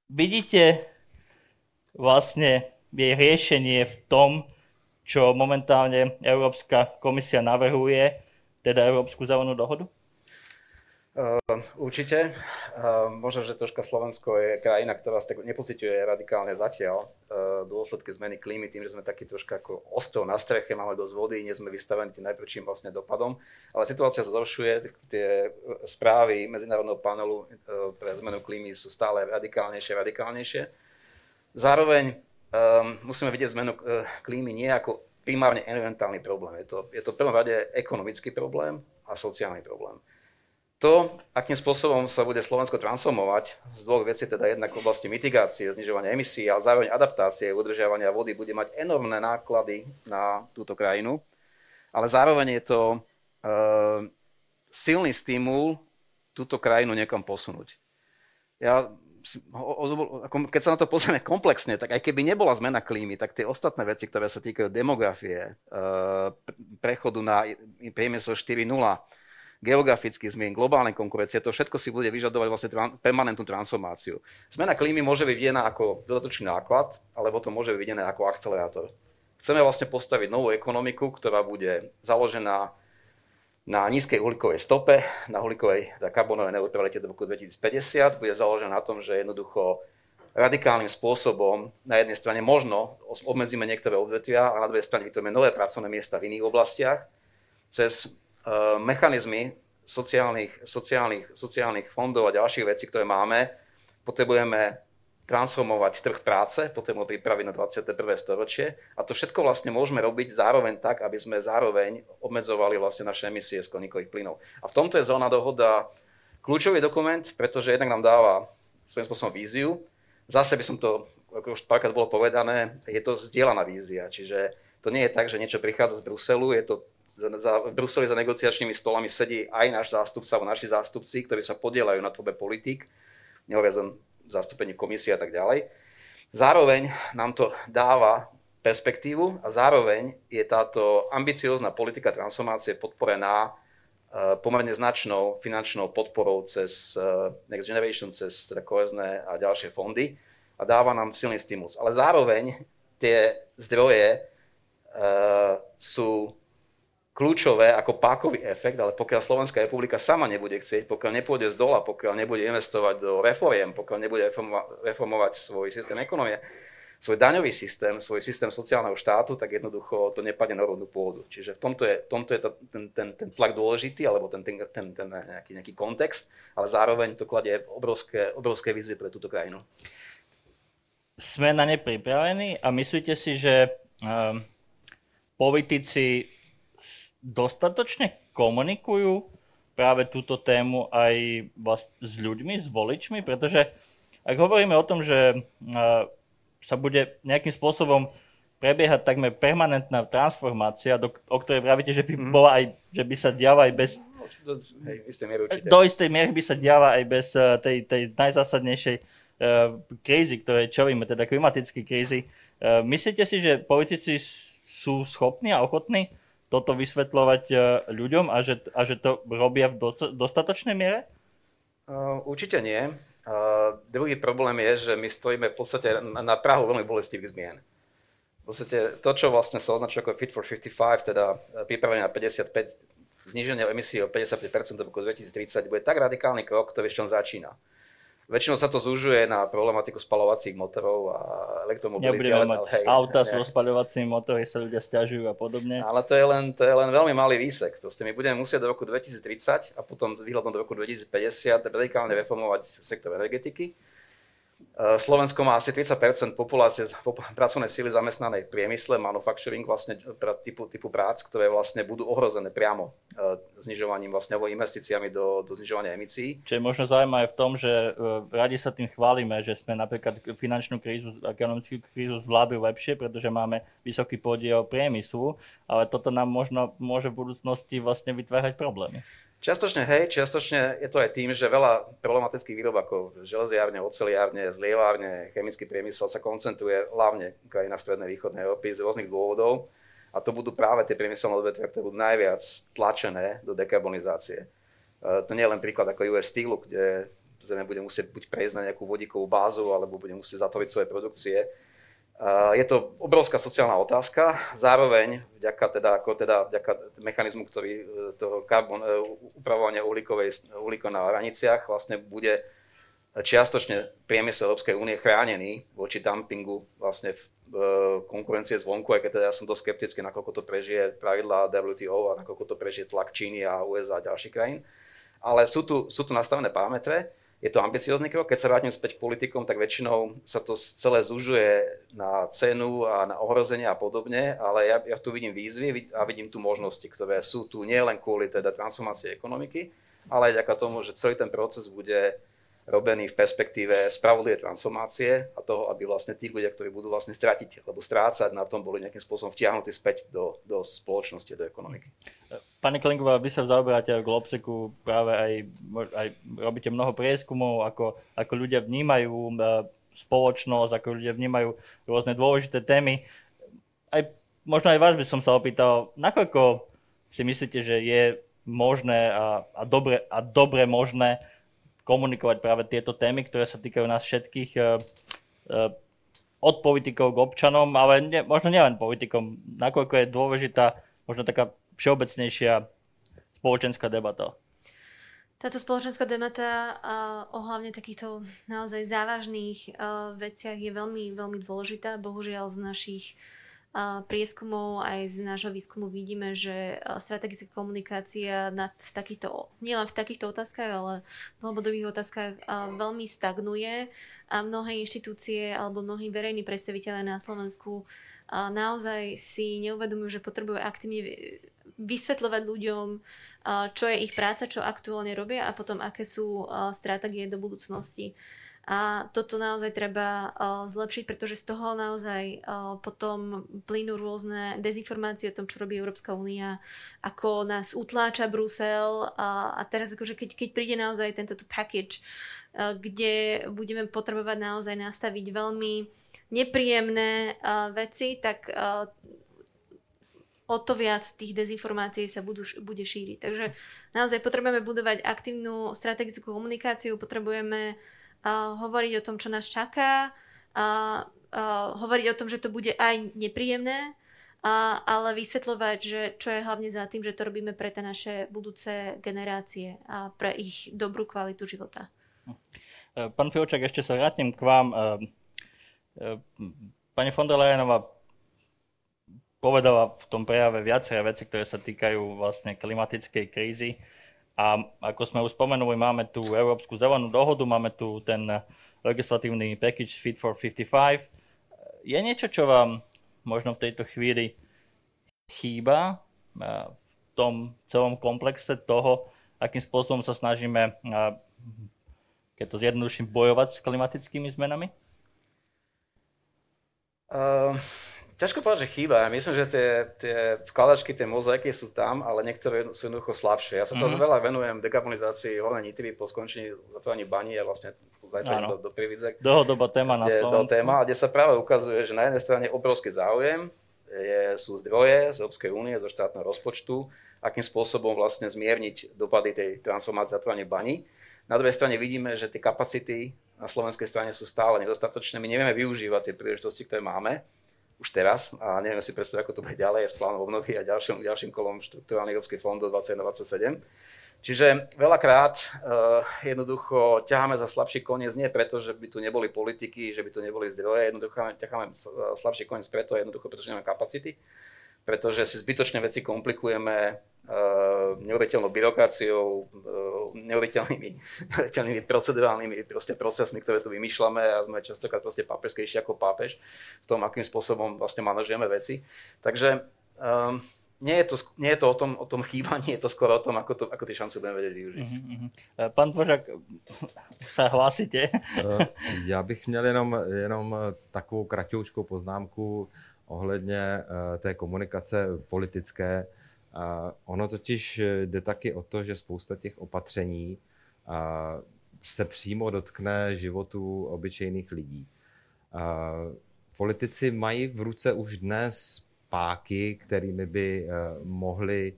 vidíte vlastne jej riešenie v tom, čo momentálne Európska komisia navrhuje, teda Európsku zelenú dohodu? Ehm, určite. Ehm, možno, že troška Slovensko je krajina, ktorá sa nepociťuje radikálne zatiaľ ehm, dôsledky zmeny klímy, tým, že sme taký troška ako ostrov na streche, máme dosť vody, nie sme vystavení tým najprvším vlastne dopadom. Ale situácia zhoršuje, tie správy Medzinárodného panelu pre zmenu klímy sú stále radikálnejšie, radikálnejšie. Zároveň um, musíme vidieť zmenu uh, klímy nie ako primárne environmentálny problém. Je to, je to v prvom rade ekonomický problém a sociálny problém. To, akým spôsobom sa bude Slovensko transformovať z dvoch vecí, teda jednak v oblasti mitigácie, znižovania emisí, a zároveň adaptácie, udržiavania vody, bude mať enormné náklady na túto krajinu, ale zároveň je to e, silný stimul túto krajinu niekam posunúť. Ja, keď sa na to pozrieme komplexne, tak aj keby nebola zmena klímy, tak tie ostatné veci, ktoré sa týkajú demografie, e, prechodu na priemysel 4.0, geografických zmien, globálnej konkurencie, to všetko si bude vyžadovať vlastne permanentnú transformáciu. Zmena klímy môže byť videná ako dodatočný náklad, alebo to môže byť videné ako akcelerátor. Chceme vlastne postaviť novú ekonomiku, ktorá bude založená na nízkej uhlíkovej stope, na uhlíkovej na karbonovej neutralite do roku 2050, bude založená na tom, že jednoducho radikálnym spôsobom na jednej strane možno obmedzíme niektoré odvetvia a na druhej strane vytvoríme nové pracovné miesta v iných oblastiach cez mechanizmy sociálnych, sociálnych, sociálnych fondov a ďalších vecí, ktoré máme, potrebujeme transformovať trh práce, potrebujeme pripraviť na 21. storočie a to všetko vlastne môžeme robiť zároveň tak, aby sme zároveň obmedzovali vlastne naše emisie skleníkových plynov. A v tomto je zelená dohoda kľúčový dokument, pretože jednak nám dáva svojím spôsobom víziu. Zase by som to, ako už párkrát bolo povedané, je to zdieľaná vízia, čiže to nie je tak, že niečo prichádza z Bruselu, je to za, za, v Bruseli za negociačnými stolami sedí aj náš zástupca alebo naši zástupci, ktorí sa podielajú na tvorbe politik, nehovoria o zastúpení komisie a tak ďalej. Zároveň nám to dáva perspektívu a zároveň je táto ambiciózna politika transformácie podporená e, pomerne značnou finančnou podporou cez e, Next Generation, cez teda kohezné a ďalšie fondy a dáva nám silný stimulus. Ale zároveň tie zdroje uh, sú kľúčové ako pákový efekt, ale pokiaľ Slovenská republika sama nebude chcieť, pokiaľ nepôjde z dola, pokiaľ nebude investovať do reforiem, pokiaľ nebude reformovať svoj systém ekonomie, svoj daňový systém, svoj systém sociálneho štátu, tak jednoducho to nepadne na rovnú pôdu. Čiže v tomto je, tomto je ten, ten, ten tlak dôležitý, alebo ten, ten, ten, ten nejaký, nejaký kontext, ale zároveň to kladie obrovské, obrovské výzvy pre túto krajinu. Sme na ne pripravení a myslíte si, že um, politici dostatočne komunikujú práve túto tému aj s ľuďmi, s voličmi, pretože ak hovoríme o tom, že sa bude nejakým spôsobom prebiehať takmer permanentná transformácia, do, o ktorej pravíte, že by mhm. bola aj, že by sa diala aj bez... Do, hej, istej miery Do istej miery by sa diala aj bez uh, tej, tej najzásadnejšej uh, krízy, ktoré čelíme, teda klimatické krízy. Uh, myslíte si, že politici sú schopní a ochotní toto vysvetľovať e, ľuďom a že, a že to robia v dostatočnej miere? Uh, určite nie. Uh, druhý problém je, že my stojíme v podstate na prahu veľmi bolestivých zmien. V podstate to, čo vlastne sa označuje ako Fit for 55, teda pripravenie na 55, zniženie emisí o 55% do roku 2030, bude tak radikálny krok, ktorý ešte on začína. Väčšinou sa to zužuje na problematiku spalovacích motorov a elektromobility. Nebudeme mať hej, auta s rozpaľovacími motory, sa ľudia stiažujú a podobne. Ale to je, len, to je len veľmi malý výsek. Proste my budeme musieť do roku 2030 a potom výhľadom do roku 2050 radikálne reformovať sektor energetiky Slovensko má asi 30% populácie pracovnej síly zamestnanej v priemysle, manufacturing vlastne typu, typu prác, ktoré vlastne budú ohrozené priamo eh, znižovaním vlastne alebo investíciami do, do znižovania emisí. Čiže možno zaujímavé v tom, že eh, radi sa tým chválime, že sme napríklad finančnú krízu, ekonomickú krízu zvládli lepšie, pretože máme vysoký podiel priemyslu, ale toto nám možno môže v budúcnosti vlastne vytvárať problémy. Čiastočne hej, čiastočne je to aj tým, že veľa problematických výrob ako železiárne, oceliárne, zlievárne, chemický priemysel sa koncentruje hlavne v strednej východnej Európy z rôznych dôvodov a to budú práve tie priemyselné odvetvia, ktoré budú najviac tlačené do dekarbonizácie. E, to nie je len príklad ako US Steel, kde Zeme bude musieť buď prejsť na nejakú vodíkovú bázu, alebo bude musieť zatvoriť svoje produkcie je to obrovská sociálna otázka, zároveň vďaka, teda, ako teda, vďaka mechanizmu, ktorý e, toho karbon, e, upravovania uhlíkovej, uhlíkov na hraniciach vlastne bude čiastočne priemysel Európskej únie chránený voči dumpingu vlastne v konkurencie zvonku, aj keď teda ja som dosť skeptický, nakoľko to prežije pravidla WTO a nakoľko to prežije tlak Číny a USA a ďalších krajín. Ale sú tu, sú tu nastavené parametre je to ambiciózny krok. Keď sa vrátim späť k politikom, tak väčšinou sa to celé zužuje na cenu a na ohrozenia a podobne, ale ja, ja tu vidím výzvy a vidím tu možnosti, ktoré sú tu nie len kvôli teda transformácie ekonomiky, ale aj ďaká tomu, že celý ten proces bude robený v perspektíve spravodlivej transformácie a toho, aby vlastne tí ľudia, ktorí budú vlastne stratiť, alebo strácať na tom, boli nejakým spôsobom vtiahnutí späť do, do spoločnosti, do ekonomiky. Pani Klingová, vy sa zaoberáte v Globseku práve aj, aj robíte mnoho prieskumov, ako, ako ľudia vnímajú e, spoločnosť, ako ľudia vnímajú rôzne dôležité témy. Aj, možno aj vás by som sa opýtal, nakoľko si myslíte, že je možné a, a, dobre, a dobre možné komunikovať práve tieto témy, ktoré sa týkajú nás všetkých, e, e, od politikov k občanom, ale ne, možno nielen politikom, nakoľko je dôležitá možno taká všeobecnejšia spoločenská debata. Táto spoločenská debata uh, o hlavne takýchto naozaj závažných uh, veciach je veľmi, veľmi dôležitá. Bohužiaľ z našich prieskumov aj z nášho výskumu vidíme, že strategická komunikácia na, v takýchto, nielen v takýchto otázkach, ale v dlhodobých otázkach veľmi stagnuje a mnohé inštitúcie alebo mnohí verejní predstaviteľe na Slovensku naozaj si neuvedomujú, že potrebujú aktívne vysvetľovať ľuďom, čo je ich práca, čo aktuálne robia a potom aké sú stratégie do budúcnosti. A toto naozaj treba zlepšiť, pretože z toho naozaj potom plynú rôzne dezinformácie o tom, čo robí Európska únia, ako nás utláča Brusel a, teraz akože keď, keď príde naozaj tento package, kde budeme potrebovať naozaj nastaviť veľmi nepríjemné veci, tak o to viac tých dezinformácií sa budú, bude šíriť. Takže naozaj potrebujeme budovať aktívnu strategickú komunikáciu, potrebujeme uh, hovoriť o tom, čo nás čaká, uh, uh, hovoriť o tom, že to bude aj nepríjemné, uh, ale vysvetľovať, že čo je hlavne za tým, že to robíme pre tie naše budúce generácie a pre ich dobrú kvalitu života. Pán Filčak, ešte sa vrátim k vám. Pani von der Leyenová povedala v tom prejave viaceré veci, ktoré sa týkajú vlastne klimatickej krízy. A ako sme už spomenuli, máme tu Európsku zelenú dohodu, máme tu ten legislatívny package Fit for 55. Je niečo, čo vám možno v tejto chvíli chýba v tom celom komplexe toho, akým spôsobom sa snažíme, keď to zjednoduším, bojovať s klimatickými zmenami? Uh, Ťažko povedať, že chýba. Ja myslím, že tie, tie skladačky, tie mozaiky sú tam, ale niektoré sú jednoducho slabšie. Ja sa mm-hmm. veľa venujem dekarbonizácii hornej Nitry po skončení zatvorení baní a vlastne zajtra do, do Prividzek. Dlhodobá téma na Slovensku. téma, kde sa práve ukazuje, že na jednej strane obrovský záujem, je, sú zdroje z Európskej únie, zo štátneho rozpočtu, akým spôsobom vlastne zmierniť dopady tej transformácie zatvorení baní. Na druhej strane vidíme, že tie kapacity na slovenskej strane sú stále nedostatočné. My nevieme využívať tie príležitosti, ktoré máme už teraz a neviem si predstaviť, ako to bude ďalej s plánom obnovy a ďalším, ďalším kolom štruktúrálnych európskych fondov 2027. Čiže veľakrát uh, jednoducho ťaháme za slabší koniec nie preto, že by tu neboli politiky, že by tu neboli zdroje, jednoducho ťaháme slabší koniec preto, jednoducho preto, že nemáme kapacity pretože si zbytočne veci komplikujeme neuveriteľnou byrokraciou, uh, neuveriteľnými, neuveriteľnými procedurálnymi proste procesmi, ktoré tu vymýšľame a sme častokrát proste pápežskejší ako pápež v tom, akým spôsobom vlastne manažujeme veci. Takže um, nie je to, nie je to o, tom, o tom chýbaní, je to skôr o tom, ako, to, ako tie šance budeme vedieť využiť. Uh-huh. Pán Božak, sa hlásite? Já bych měl jenom, jenom takovou kratěučkou poznámku ohledně eh, té komunikace politické. Ono totiž jde taky o to, že spousta těch opatření se přímo dotkne životu obyčejných lidí. Politici mají v ruce už dnes páky, kterými by eh, mohli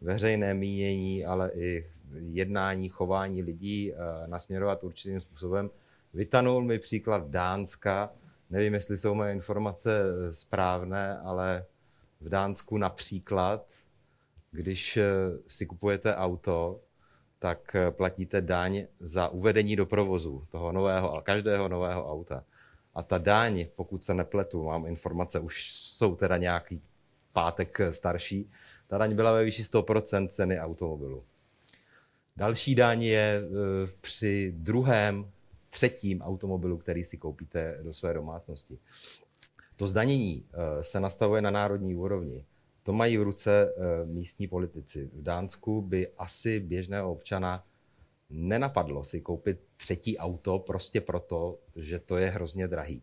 veřejné mínění, ale i jednání, chování lidí eh, nasměrovat určitým způsobem. Vytanul mi příklad Dánska, Nevím, jestli jsou moje informace eh, správné, ale v Dánsku například, když eh, si kupujete auto, tak eh, platíte daň za uvedení do provozu toho nového, každého nového auta. A ta daň, pokud se nepletu, mám informace, už jsou teda nějaký pátek starší, ta daň byla ve výši 100% ceny automobilu. Další daň je při druhém, třetím automobilu, který si koupíte do své domácnosti. To zdanění se nastavuje na národní úrovni. To mají v ruce místní politici. V Dánsku by asi běžného občana nenapadlo si koupit třetí auto prostě proto, že to je hrozně drahý.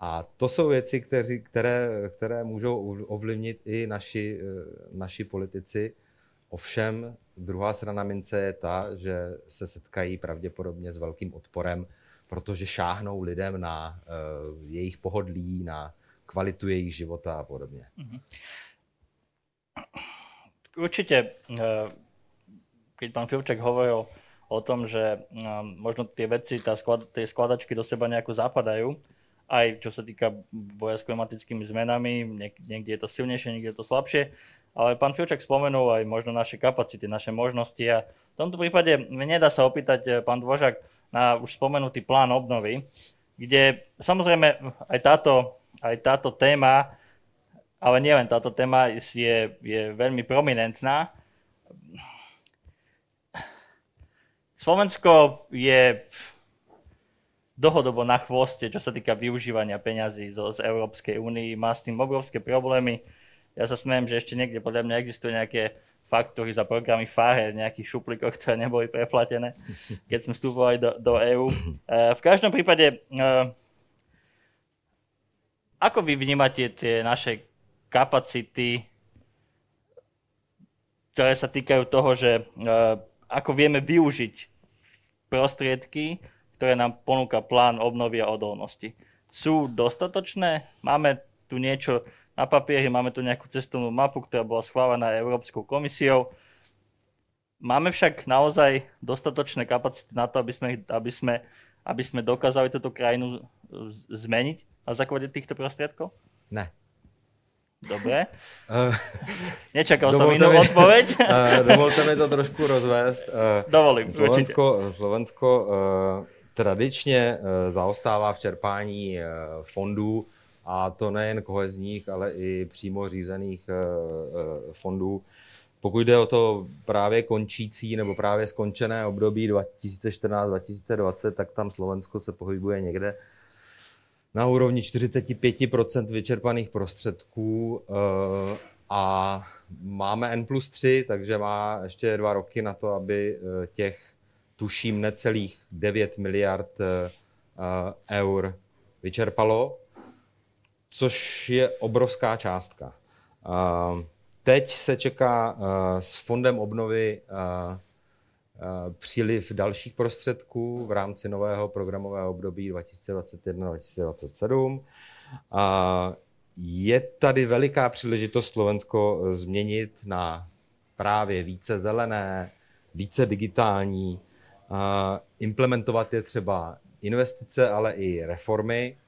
A to jsou věci, kteří, které, které můžou ovlivnit i naši, naši politici. Ovšem, druhá strana mince je ta, že se setkají pravděpodobně s velkým odporem, protože šáhnou lidem na uh, jejich pohodlí, na kvalitu jejich života a podobně. Mm-hmm. Určite, keď pán Filček hovoril o tom, že možno tie veci, tá sklad, tie skladačky do seba nejako zapadajú, aj čo sa týka boja s klimatickými zmenami, niekde je to silnejšie, niekde je to slabšie, ale pán Filček spomenul aj možno naše kapacity, naše možnosti a v tomto prípade nedá sa opýtať eh, pán Dvožak na už spomenutý plán obnovy, kde samozrejme aj táto, aj táto téma, ale nielen táto téma je, je veľmi prominentná. Slovensko je dlhodobo na chvoste, čo sa týka využívania peňazí zo, z Európskej únie. Má s tým obrovské problémy. Ja sa smiem, že ešte niekde podľa mňa existujú nejaké faktúry za programy FARE, nejakých šuplíkov, ktoré neboli preplatené, keď sme vstupovali do, do EÚ. E, v každom prípade, e, ako vy vnímate tie naše kapacity, ktoré sa týkajú toho, že e, ako vieme využiť prostriedky, ktoré nám ponúka plán obnovy a odolnosti. Sú dostatočné? Máme tu niečo na papieri, máme tu nejakú cestovnú mapu, ktorá bola schválená Európskou komisiou. Máme však naozaj dostatočné kapacity na to, aby sme, aby sme, aby sme dokázali túto krajinu zmeniť na základe týchto prostriedkov? Ne. Dobre. Uh, Nečakal som inú mi, odpoveď. uh, dovolte mi to trošku rozvést. Uh, Dovolím, Slovensko, určite. Slovensko tradičně eh, zaostává v čerpání eh, fondů, a to nejen kohezních, ale i přímo řízených eh, fondů. Pokud jde o to právě končící nebo právě skončené období 2014-2020, tak tam Slovensko se pohybuje někde na úrovni 45% vyčerpaných prostředků a máme N plus 3, takže má ještě dva roky na to, aby těch tuším necelých 9 miliard eh, eh, eur vyčerpalo, což je obrovská částka. Eh, teď se čeká s fondem obnovy příliv dalších prostředků v rámci nového programového období 2021-2027. Je tady veliká příležitost Slovensko změnit na právě více zelené, více digitální, Implementovat je třeba investice, ale i reformy.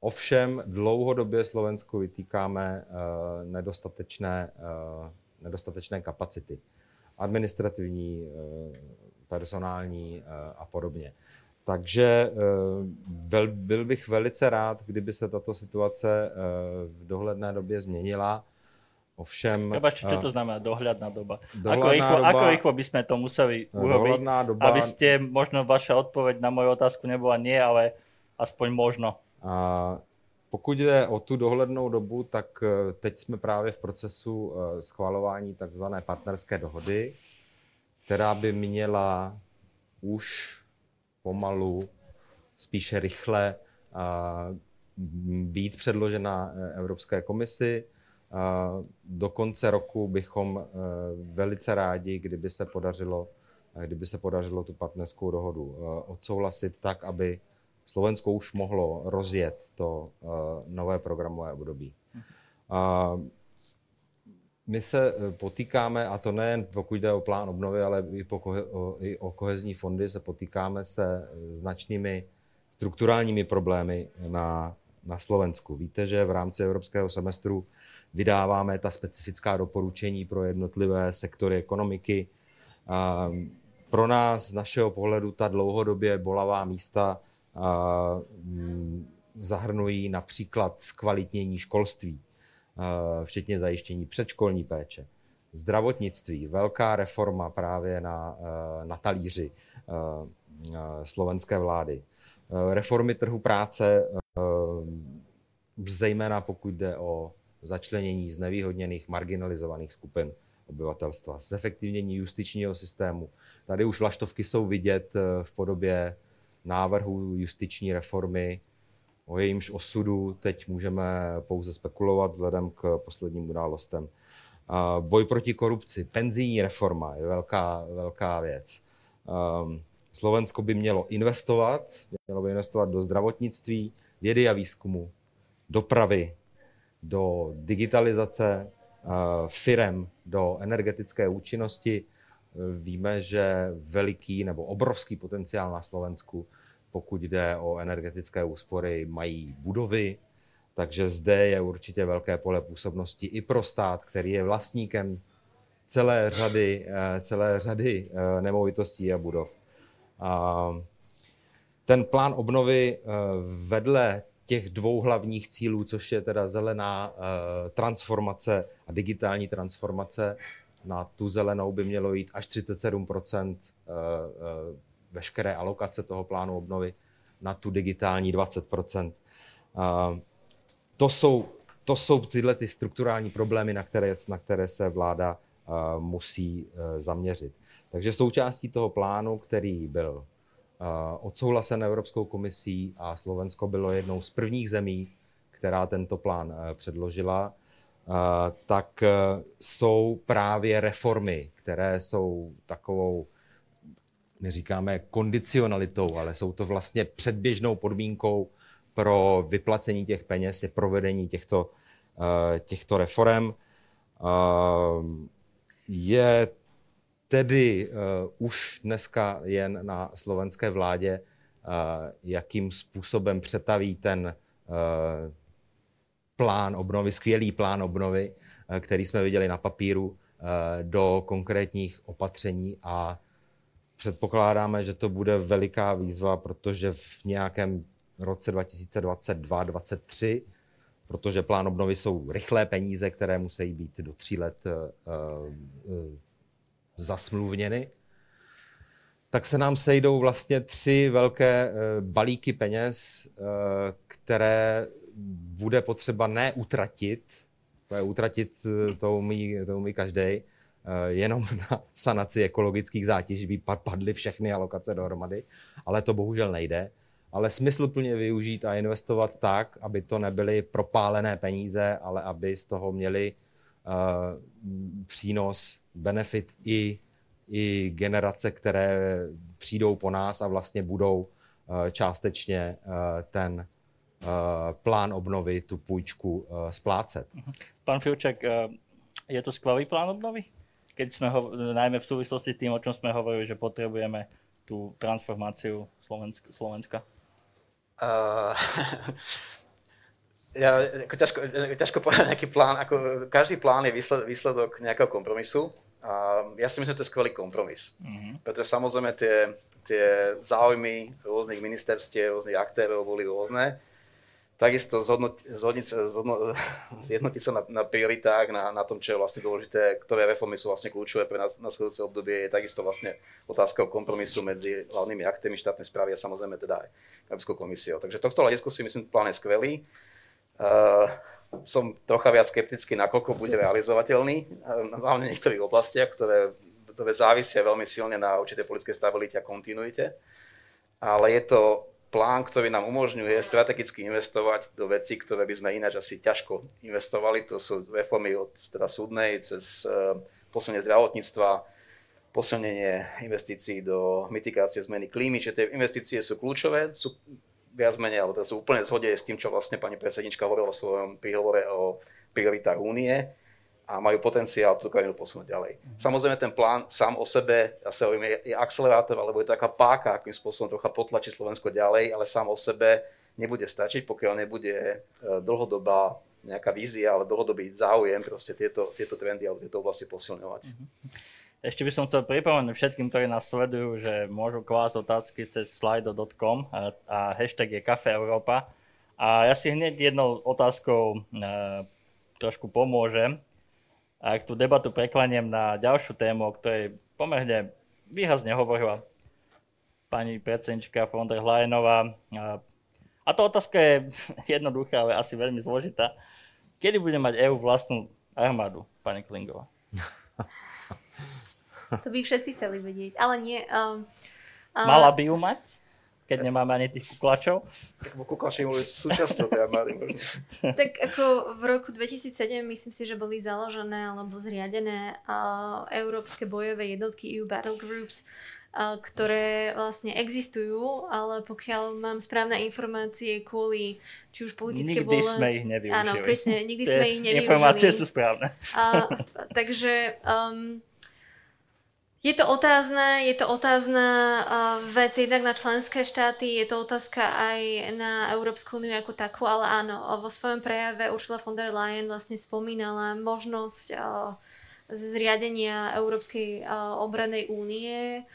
Ovšem dlouhodobě Slovensku vytýkáme eh, nedostatečné, eh, nedostatečné kapacity. Administrativní, eh, personální a podobně. Takže byl bych velice rád, kdyby se tato situace v dohledné době změnila Ovšem... Prebačte, čo to znamená dohľadná doba? Ako rýchlo, doba, ako rýchlo by sme to museli urobiť, doba, aby ste, možno vaša odpoveď na moju otázku nebola nie, ale aspoň možno. A pokud jde o tu dohlednou dobu, tak e, teď jsme právě v procesu e, schvalování takzvané partnerské dohody, která by měla už pomalu, spíše rychle být předložena Evropské komisi. Do konce roku bychom eh, velice rádi, kdyby se podařilo, eh, kdyby se podařilo tu partnerskou dohodu eh, odsouhlasit tak, aby Slovensko už mohlo rozjet to nové programové období. My se potýkáme, a to nejen pokud jde o plán obnovy, ale i, po, i o kohezní fondy, se potýkáme se značnými strukturálními problémy na, na Slovensku. Víte, že v rámci evropského semestru vydáváme ta specifická doporučení pro jednotlivé sektory ekonomiky. Pro nás z našeho pohledu ta dlouhodobě bolavá místa zahrnují například zkvalitnění školství, včetně zajištění předškolní péče, Zdravotnictví, velká reforma právě na, na talíři slovenské vlády. Reformy trhu práce, zejména pokud jde o začlenění znevýhodněných, marginalizovaných skupin obyvatelstva, zefektivnění justičního systému. Tady už vlaštovky jsou vidět v podobě návrhu justiční reformy, o jejímž osudu teď můžeme pouze spekulovat vzhledem k posledním událostem. Boj proti korupci, penzijní reforma je velká, velká věc. Ehm, Slovensko by mělo investovat, mělo by investovat do zdravotnictví, vědy a výzkumu, dopravy, do digitalizace eh, firem, do energetické účinnosti. Víme, že veliký nebo obrovský potenciál na Slovensku, pokud jde o energetické úspory, mají budovy, takže zde je určitě velké pole působnosti i pro stát, který je vlastníkem celé řady, eh, celé řady eh, nemovitostí a budov. Ten plán obnovy vedle těch dvou hlavních cílů, což je teda zelená eh, transformace a digitální transformace. Na tu zelenou by mělo jít až 37 eh, eh, veškeré alokace toho plánu obnovy, na tu digitální 20 To jsou, to jsou tyhle ty strukturální problémy, na které, na které se vláda musí zaměřit. Takže součástí toho plánu, který byl odsouhlasen Evropskou komisí a Slovensko bylo jednou z prvních zemí, která tento plán eh, předložila, eh, tak eh, jsou právě reformy, které jsou takovou, neříkáme kondicionalitou, ale jsou to vlastně předběžnou podmínkou pro vyplacení těch peněz, je provedení těchto, těchto reform. Je tedy už dneska jen na slovenské vládě, jakým způsobem přetaví ten plán obnovy, skvělý plán obnovy, uh, který jsme viděli na papíru, uh, do konkrétních opatření a předpokládáme, že to bude veliká výzva, protože v nějakém roce 2022-2023, protože plán obnovy jsou rychlé peníze, které musí být do tří let uh, zasmluvněny, tak se nám sejdou vlastně tři velké eh, balíky peněz, eh, které bude potřeba neutratit, to je utratit, eh, to umí, to umí každý, jenom na sanaci ekologických zátěží by padly všechny alokace dohromady, ale to bohužel nejde. Ale smysluplně využít a investovat tak, aby to nebyly propálené peníze, ale aby z toho měli uh, přínos benefit i, i generace, které přijdou po nás a vlastně budou eh, částečně eh, ten eh, plán obnovy, tu půjčku splácet. Mhm. Pan Filček, je to skvělý plán obnovy? Keď jsme ho, najmä v souvislosti s tím, o čem jsme hovorili, že potřebujeme tu transformáciu Slovenska? Slovenska? Uh, ja, ako ťažko, ťažko povedať nejaký plán, ako každý plán je výsled, výsledok nejakého kompromisu a ja si myslím, že to je skvelý kompromis. Mm-hmm. Pretože samozrejme tie, tie záujmy rôznych ministerstiev, rôznych aktérov boli rôzne. Takisto zhodnot, zhodniť, zhodno, sa na, na prioritách, na, na tom, čo je vlastne dôležité, ktoré reformy sú vlastne kľúčové pre nás na nasledujúce obdobie, je takisto vlastne otázka o kompromisu medzi hlavnými aktérmi štátnej správy a samozrejme teda aj Európskou komisiou. Takže tohto hľadisku si myslím, plán je skvelý. Uh, som trocha viac skeptický, nakoľko bude realizovateľný, uh, hlavne v niektorých oblastiach, ktoré, ktoré závisia veľmi silne na určitej politickej stabilite a kontinuite. Ale je to plán, ktorý nám umožňuje strategicky investovať do vecí, ktoré by sme ináč asi ťažko investovali. To sú reformy od teda súdnej cez uh, posilnenie zdravotníctva, posilnenie investícií do mitigácie zmeny klímy, čiže tie investície sú kľúčové, sú viac menej, alebo teda sú úplne zhode s tým, čo vlastne pani predsednička hovorila o svojom príhovore o prioritách únie a majú potenciál tú krajinu posunúť ďalej. Mm. Samozrejme ten plán sám o sebe, ja sa hovorím, je, je akcelerátor, alebo je to taká páka, akým spôsobom trocha potlačí Slovensko ďalej, ale sám o sebe nebude stačiť, pokiaľ nebude e, dlhodobá nejaká vízia, ale dlhodobý záujem proste tieto, tieto trendy alebo tieto oblasti posilňovať. Mm-hmm. Ešte by som chcel pripomenúť všetkým, ktorí nás sledujú, že môžu klásť otázky cez slido.com a, a hashtag je Kafe Európa. A ja si hneď jednou otázkou e, trošku pomôžem. A ak tú debatu preklaniem na ďalšiu tému, o ktorej pomerne výrazne hovorila pani predsednička von der Leyenová. A tá otázka je jednoduchá, ale asi veľmi zložitá. Kedy bude mať EU vlastnú armádu, pani Klingová? To by všetci chceli vedieť, ale nie. Um, uh... Mala by ju mať? Keď nemáme ani tých kuklačov. Tak kuklači boli súčasťou tej armády tak ako v roku 2007 myslím si, že boli založené alebo zriadené uh, európske bojové jednotky EU Battle Groups, uh, ktoré vlastne existujú, ale pokiaľ mám správne informácie kvôli či už politické nikdy vole... sme ich nevyužili. Áno, presne, nikdy sme ich nevyužili. Informácie sú správne. Uh, takže um, je to otázne, je to otázna vec jednak na členské štáty, je to otázka aj na Európsku úniu ako takú, ale áno, vo svojom prejave Ursula von der Leyen vlastne spomínala možnosť zriadenia Európskej obranej únie,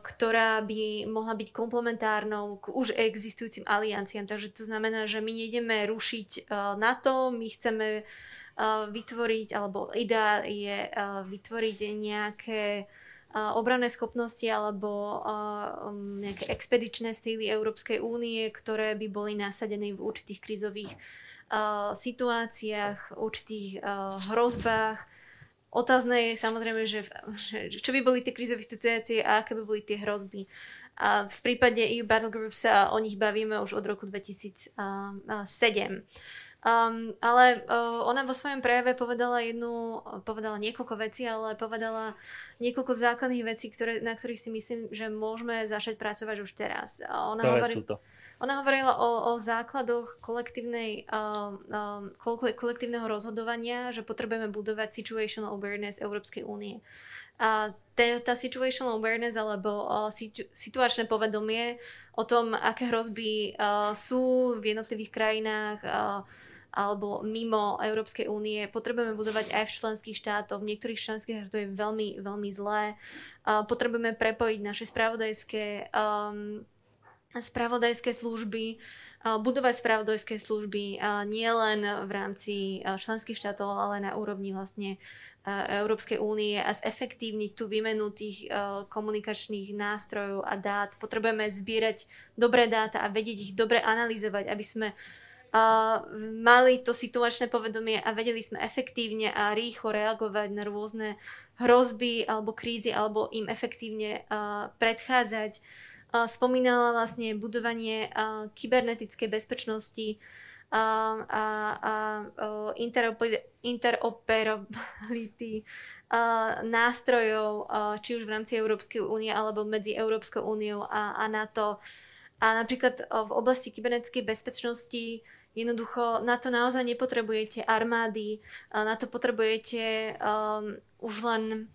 ktorá by mohla byť komplementárnou k už existujúcim alianciám. Takže to znamená, že my nejdeme rušiť NATO, my chceme vytvoriť, alebo idea je vytvoriť nejaké obranné schopnosti alebo um, nejaké expedičné síly Európskej únie, ktoré by boli nasadené v určitých krizových situáciách, určitých hrozbách. Otázne je samozrejme, že, že čo by boli tie krizové situácie a aké by boli tie hrozby. A v prípade EU Battle Group sa o nich bavíme už od roku 2007. Um, ale uh, ona vo svojom prejave povedala jednu, povedala niekoľko vecí, ale povedala niekoľko základných vecí, ktoré, na ktorých si myslím, že môžeme začať pracovať už teraz. Ona, hovorí, to? ona hovorila o, o základoch kolektívnej, um, um, kolektívneho rozhodovania, že potrebujeme budovať situational awareness Európskej únie. A tá situational awareness alebo uh, situ, situačné povedomie o tom, aké hrozby uh, sú v jednotlivých krajinách, uh, alebo mimo Európskej únie potrebujeme budovať aj v členských štátoch. V niektorých členských štátoch to je veľmi, veľmi zlé. Potrebujeme prepojiť naše spravodajské, um, spravodajské služby, budovať spravodajské služby nie len v rámci členských štátov, ale na úrovni vlastne Európskej únie a zefektívniť tú výmenu tých komunikačných nástrojov a dát. Potrebujeme zbierať dobré dáta a vedieť ich dobre analyzovať, aby sme uh, mali to situačné povedomie a vedeli sme efektívne a rýchlo reagovať na rôzne hrozby alebo krízy alebo im efektívne uh, predchádzať. Uh, spomínala vlastne budovanie uh, kybernetickej bezpečnosti uh, a, a uh, interoperability nástrojov, či už v rámci Európskej únie alebo medzi Európskou úniou a, a NATO. A napríklad v oblasti kybernetickej bezpečnosti Jednoducho na to naozaj nepotrebujete armády, na to potrebujete um, už len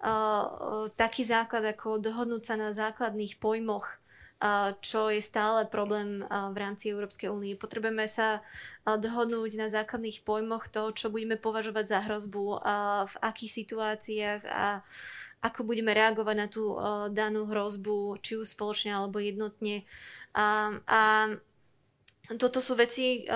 uh, taký základ, ako dohodnúť sa na základných pojmoch, uh, čo je stále problém uh, v rámci Európskej únie. Potrebujeme sa uh, dohodnúť na základných pojmoch toho, čo budeme považovať za hrozbu, uh, v akých situáciách a ako budeme reagovať na tú uh, danú hrozbu, či už spoločne alebo jednotne. Um, a toto sú veci, eh,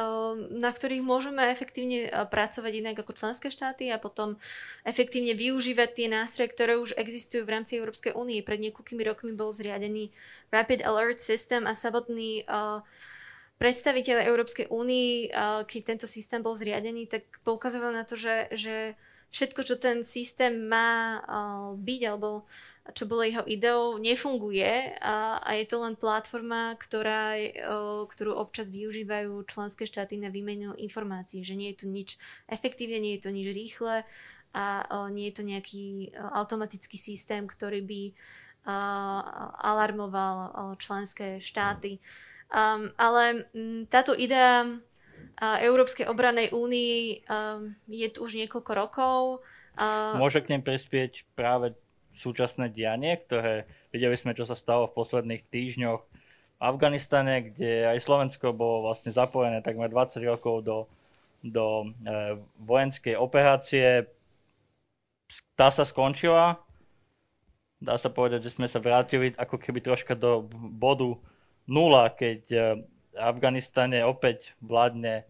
na ktorých môžeme efektívne eh, pracovať inak ako členské štáty a potom efektívne využívať tie nástroje, ktoré už existujú v rámci Európskej únie. Pred niekoľkými rokmi bol zriadený Rapid Alert System a samotný eh, predstaviteľ Európskej únii, keď tento systém bol zriadený, tak poukazoval na to, že, že všetko, čo ten systém má byť alebo čo bolo jeho ideou, nefunguje a, a je to len platforma, ktorá, ktorú občas využívajú členské štáty na výmenu informácií, že nie je to nič efektívne, nie je to nič rýchle a nie je to nejaký automatický systém, ktorý by alarmoval členské štáty. Um, ale m, táto idea Európskej obranej únii um, je tu už niekoľko rokov. Uh, Môže k nej prispieť práve súčasné dianie, ktoré videli sme, čo sa stalo v posledných týždňoch v Afganistane, kde aj Slovensko bolo vlastne zapojené takmer 20 rokov do, do e, vojenskej operácie. Tá sa skončila. Dá sa povedať, že sme sa vrátili ako keby troška do bodu nula, keď e, v Afganistane opäť vládne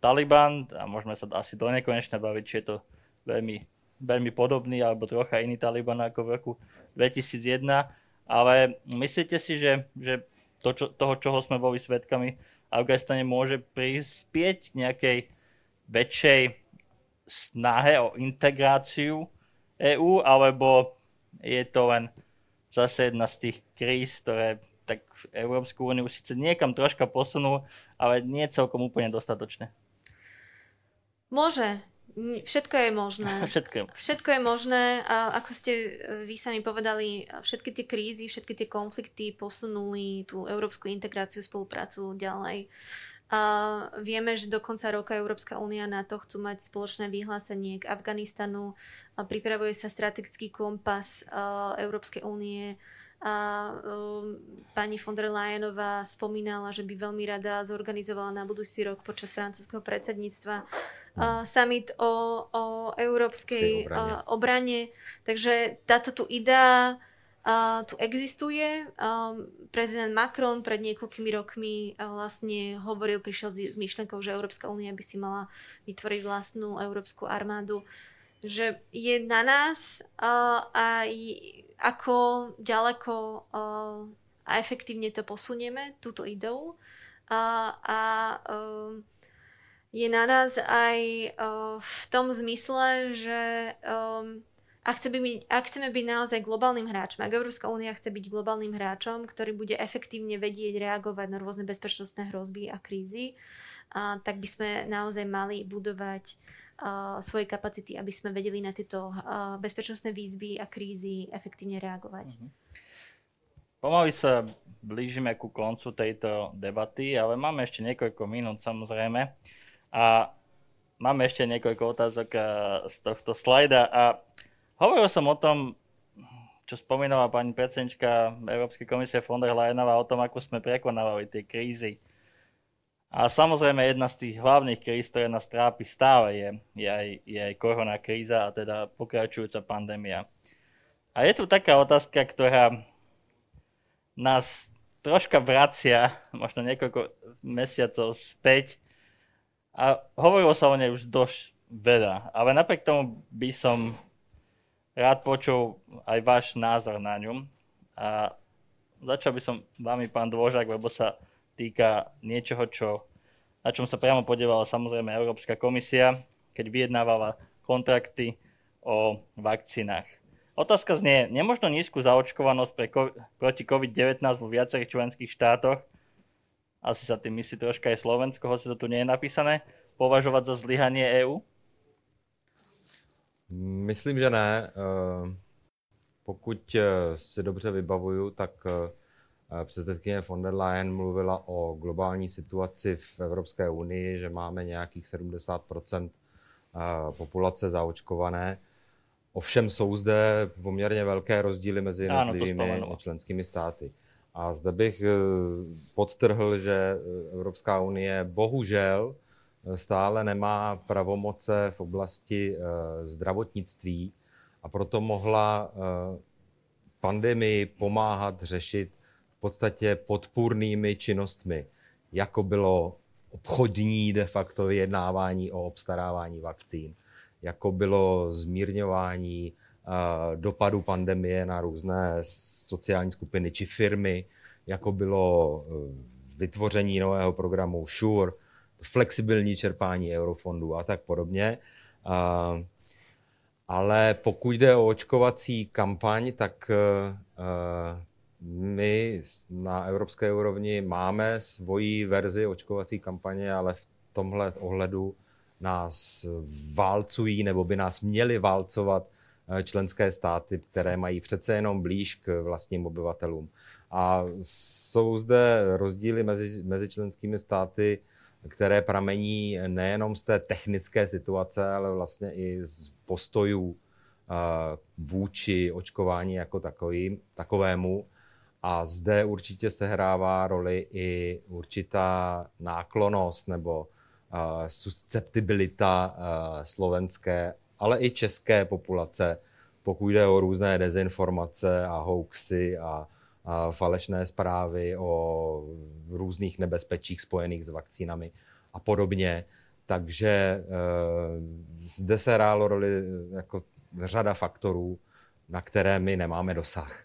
Taliban a môžeme sa asi do nekonečna baviť, či je to veľmi, veľmi podobný alebo trocha iný Taliban ako v roku 2001. Ale myslíte si, že, že to, čo, toho, čoho sme boli svetkami v Afganistane, môže prispieť k nejakej väčšej snahe o integráciu EÚ, alebo je to len zase jedna z tých kríz, ktoré tak Európsku úniu síce niekam troška posunú, ale nie celkom úplne dostatočne. Môže. Všetko je možné. Všetko je. Všetko je možné. A ako ste e, vy sami povedali, všetky tie krízy, všetky tie konflikty posunuli tú európsku integráciu, spoluprácu ďalej. A vieme, že do konca roka Európska únia na to chcú mať spoločné vyhlásenie k Afganistanu. A pripravuje sa strategický kompas Európskej únie. A um, pani von der Leyenová spomínala, že by veľmi rada zorganizovala na budúci rok počas francúzského predsedníctva uh, summit o, o európskej obrane. Uh, obrane. Takže táto tu idea Uh, tu existuje. Um, prezident Macron pred niekoľkými rokmi uh, vlastne hovoril, prišiel s, s myšlenkou, že Európska únia by si mala vytvoriť vlastnú európsku armádu. Že je na nás uh, aj ako ďaleko uh, a efektívne to posunieme, túto ideu. Uh, a uh, je na nás aj uh, v tom zmysle, že um, ak chceme, byť, ak chceme byť naozaj globálnym hráčom, ak Európska únia chce byť globálnym hráčom, ktorý bude efektívne vedieť reagovať na rôzne bezpečnostné hrozby a krízy, a, tak by sme naozaj mali budovať a, svoje kapacity, aby sme vedeli na tieto a, bezpečnostné výzvy a krízy efektívne reagovať. Mhm. Pomaly sa blížime ku koncu tejto debaty, ale máme ešte niekoľko minút samozrejme. A máme ešte niekoľko otázok z tohto slajda. A Hovoril som o tom, čo spomínala pani predsednička Európskej komisie von der Leyenová o tom, ako sme prekonávali tie krízy. A samozrejme jedna z tých hlavných kríz, ktoré nás trápi stále, je, je, aj, je aj korona kríza a teda pokračujúca pandémia. A je tu taká otázka, ktorá nás troška vracia, možno niekoľko mesiacov späť. A hovorilo sa o nej už dosť veľa, ale napriek tomu by som rád počul aj váš názor na ňom. A začal by som vami, pán Dôžak, lebo sa týka niečoho, čo, na čom sa priamo podielala samozrejme Európska komisia, keď vyjednávala kontrakty o vakcínach. Otázka znie, nemožno nízku zaočkovanosť pre, proti COVID-19 vo viacerých členských štátoch, asi sa tým myslí troška aj Slovensko, hoci to tu nie je napísané, považovať za zlyhanie EÚ? Myslím, že ne. Eh, pokud eh, si dobře vybavuju, tak eh, předsedkyně von der Leyen mluvila o globální situaci v Evropské unii, že máme nějakých 70% populace zaočkované. Ovšem jsou zde poměrně velké rozdíly mezi jednotlivými členskými státy. A zde bych podtrhl, že Evropská unie bohužel stále nemá pravomoce v oblasti eh, zdravotnictví. A proto mohla eh, pandemii pomáhat řešit v podstatě podpůrnými činnostmi, jako bylo obchodní de facto vyjednávání o obstarávání vakcín, jako bylo zmírňování eh, dopadu pandemie na různé sociální skupiny či firmy, jako bylo vytvoření nového programu SURE, flexibilní čerpání eurofondů a tak podobně. Ale pokud jde o očkovací kampaň, tak my na evropské úrovni máme svoji verzi očkovací kampaně, ale v tomhle ohledu nás válcují nebo by nás měly válcovat členské státy, které mají přece jenom blíž k vlastním obyvatelům. A jsou zde rozdíly mezi, mezi členskými státy které pramení nejenom z té technické situace, ale vlastně i z postojů eh, vůči očkování jako takovým, takovému. A zde určitě sehrává roli i určitá náklonost nebo uh, susceptibilita slovenské, ale i české populace, pokud jde o různé dezinformace a hoaxy a falešné zprávy o různých nebezpečích spojených s vakcínami a podobně, Takže e, zde se hrálo roli jako řada faktorů, na které my nemáme dosah.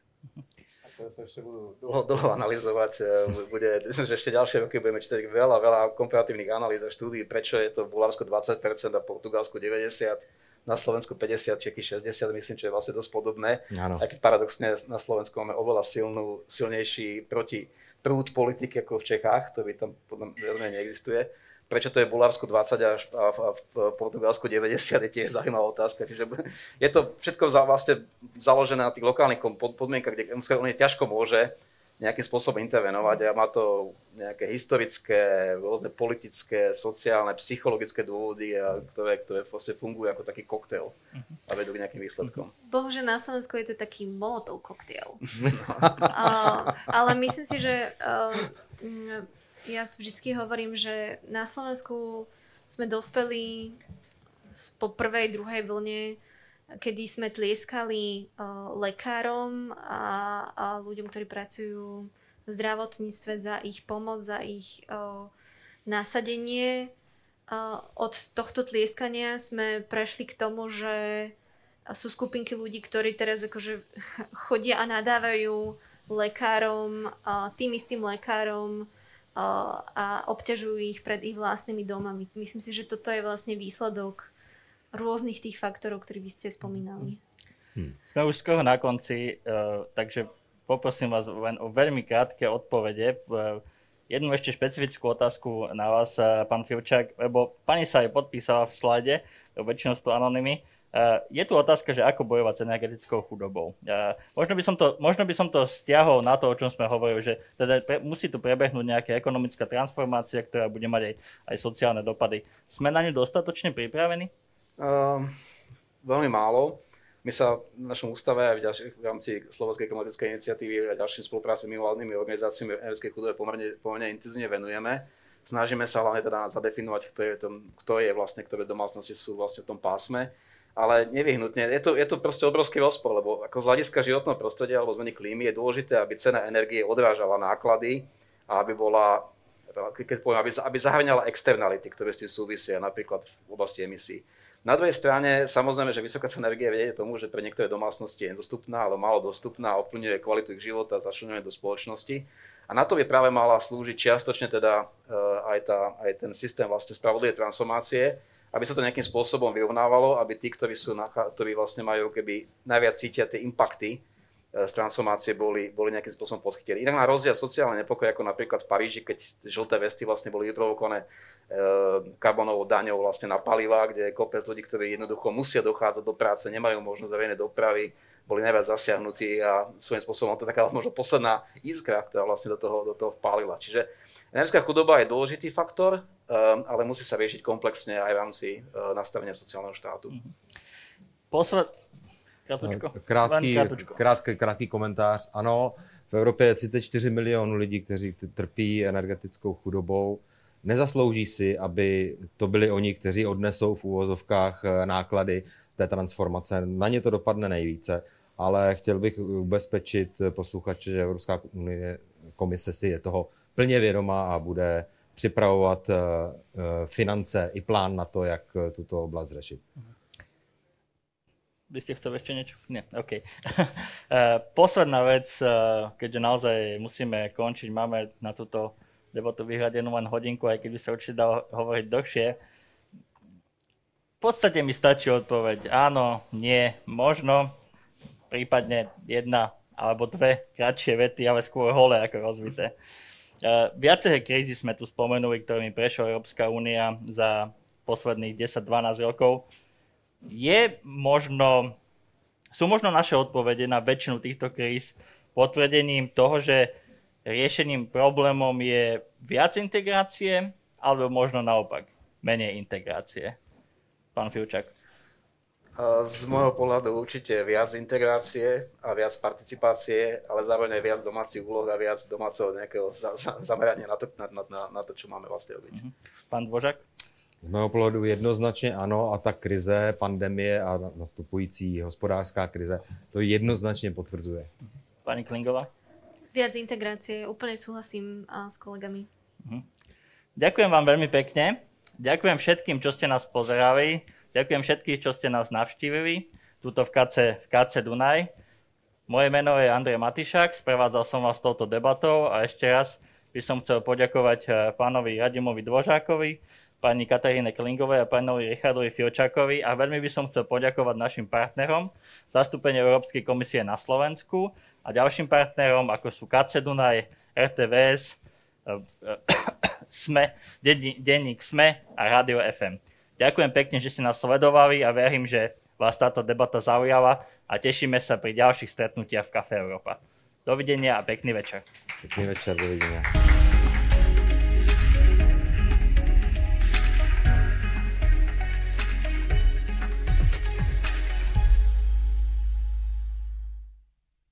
To sa ešte budú dlho, dlho analyzovať. Bude, myslím, že ešte ďalšie roky budeme čítať veľa, veľa komparatívnych analýz a štúdí, prečo je to v Bulharsku 20% a Portugalsku 90% na Slovensku 50, Čechy 60, myslím, čo je vlastne dosť podobné. Ano. Aj keď paradoxne na Slovensku máme oveľa silnú, silnejší proti prúd politiky ako v Čechách, to by tam podľa mňa neexistuje. Prečo to je v Bulharsku 20 a v Portugalsku 90 je tiež zaujímavá otázka. Čiže je to všetko vlastne založené na tých lokálnych podmienkach, kde Európska únia ťažko môže nejakým spôsobom intervenovať a má to nejaké historické, rôzne politické, sociálne, psychologické dôvody, a ktoré, ktoré vlastne fungujú ako taký koktail a vedú k nejakým výsledkom. Bohužiaľ na Slovensku je to taký molotov koktail. uh, ale myslím si, že uh, ja vždycky hovorím, že na Slovensku sme dospeli po prvej, druhej vlne kedy sme tlieskali uh, lekárom a, a ľuďom, ktorí pracujú v zdravotníctve za ich pomoc, za ich uh, nasadenie. Uh, od tohto tlieskania sme prešli k tomu, že sú skupinky ľudí, ktorí teraz akože chodia a nadávajú lekárom, uh, tým istým lekárom uh, a obťažujú ich pred ich vlastnými domami. Myslím si, že toto je vlastne výsledok rôznych tých faktorov, ktorý vy ste spomínali. Hmm. Sme už skoro na konci, uh, takže poprosím vás len o veľmi krátke odpovede. Uh, jednu ešte špecifickú otázku na vás, uh, pán Filčák, lebo pani sa aj podpísala v slajde, väčšinou sú to anonymy. Uh, je tu otázka, že ako bojovať s energetickou chudobou. Uh, možno, by som to, možno by som to stiahol na to, o čom sme hovorili, že teda pre, musí tu prebehnúť nejaká ekonomická transformácia, ktorá bude mať aj, aj sociálne dopady. Sme na ňu dostatočne pripravení? Uh, veľmi málo. My sa v našom ústave aj v, ďalších, v rámci Slovenskej klimatickej iniciatívy a ďalším spolupráci s mimovládnymi organizáciami energetickej chudobe pomerne, pomerne intenzívne venujeme. Snažíme sa hlavne teda zadefinovať, kto je, tom, kto je vlastne, ktoré domácnosti sú vlastne v tom pásme. Ale nevyhnutne, je to, je to proste obrovský rozpor, lebo ako z hľadiska životného prostredia alebo zmeny klímy je dôležité, aby cena energie odrážala náklady a aby bola keď poviem, aby, aby zahrňala externality, ktoré s tým súvisia, napríklad v oblasti emisí. Na druhej strane, samozrejme, že vysoká cena energie vedie tomu, že pre niektoré domácnosti je nedostupná, ale málo dostupná, ovplyvňuje kvalitu ich života, začlenuje do spoločnosti. A na to by práve mala slúžiť čiastočne teda uh, aj, tá, aj ten systém vlastne spravodlivej transformácie, aby sa to nejakým spôsobom vyrovnávalo, aby tí, ktorí, sú, ktorí vlastne majú keby najviac cítia tie impakty z transformácie boli, boli nejakým spôsobom podchytení. Inak na rozdiel sociálne nepokoj, ako napríklad v Paríži, keď žlté vesty vlastne boli vyprovokované e, karbonovou daňou vlastne na paliva, kde je kopec ľudí, ktorí jednoducho musia dochádzať do práce, nemajú možnosť verejnej dopravy, boli najviac zasiahnutí a svojím spôsobom to taká možno posledná iskra, ktorá vlastne do toho, do toho vpálila. Čiže energetická chudoba je dôležitý faktor, e, ale musí sa riešiť komplexne aj v rámci e, nastavenia sociálneho štátu. Posled, Krátký, krátký, krátký komentář. Ano, v Evropě je 34 milionů lidí, kteří trpí energetickou chudobou. Nezaslouží si, aby to byli oni, kteří odnesou v úvozovkách eh, náklady té transformace. Na ně to dopadne nejvíce, ale chtěl bych ubezpečit posluchače, že Evropská unie, komise si je toho plně vědomá a bude připravovat eh, eh, finance i plán na to, jak tuto oblast řešit. Vy ste chceli ešte niečo? Nie, OK. Eh, posledná vec, eh, keďže naozaj musíme končiť, máme na túto debatu vyhľadenú len hodinku, aj keď by sa určite dalo hovoriť dlhšie. V podstate mi stačí odpoveď áno, nie, možno, prípadne jedna alebo dve kratšie vety, ale skôr holé ako rozvité. Uh, viaceré krízy sme tu spomenuli, ktorými prešla Európska únia za posledných 10-12 rokov je možno, sú možno naše odpovede na väčšinu týchto kríz potvrdením toho, že riešením problémom je viac integrácie, alebo možno naopak menej integrácie. Pán Filčak. Z môjho pohľadu určite viac integrácie a viac participácie, ale zároveň aj viac domácich úloh a viac domáceho nejakého zamerania na to, na, na, na to, čo máme vlastne robiť. Mhm. Pán Dvořak? Z mého pohledu jednoznačně ano a ta krize, pandemie a nastupující hospodářská krize to jednoznačně potvrzuje. Pani Klingová? Viac integrácie, úplne súhlasím s kolegami. Uh-huh. Ďakujem vám veľmi pekne. Ďakujem všetkým, čo ste nás pozerali. Ďakujem všetkým, čo ste nás navštívili tuto v KC, v KC Dunaj. Moje meno je Andrej Matišák, sprevádzal som vás touto debatou a ešte raz by som chcel poďakovať eh, pánovi Radimovi Dvožákovi, pani Kataríne Klingovej a pánovi Richardovi Filčákovi a veľmi by som chcel poďakovať našim partnerom, zastúpenie Európskej komisie na Slovensku a ďalším partnerom, ako sú KC Dunaj, RTVS, eh, SME, denník SME a Radio FM. Ďakujem pekne, že ste nás sledovali a verím, že vás táto debata zaujala a tešíme sa pri ďalších stretnutiach v Café Európa. Dovidenia a pekný večer. Pekný večer, dovidenia.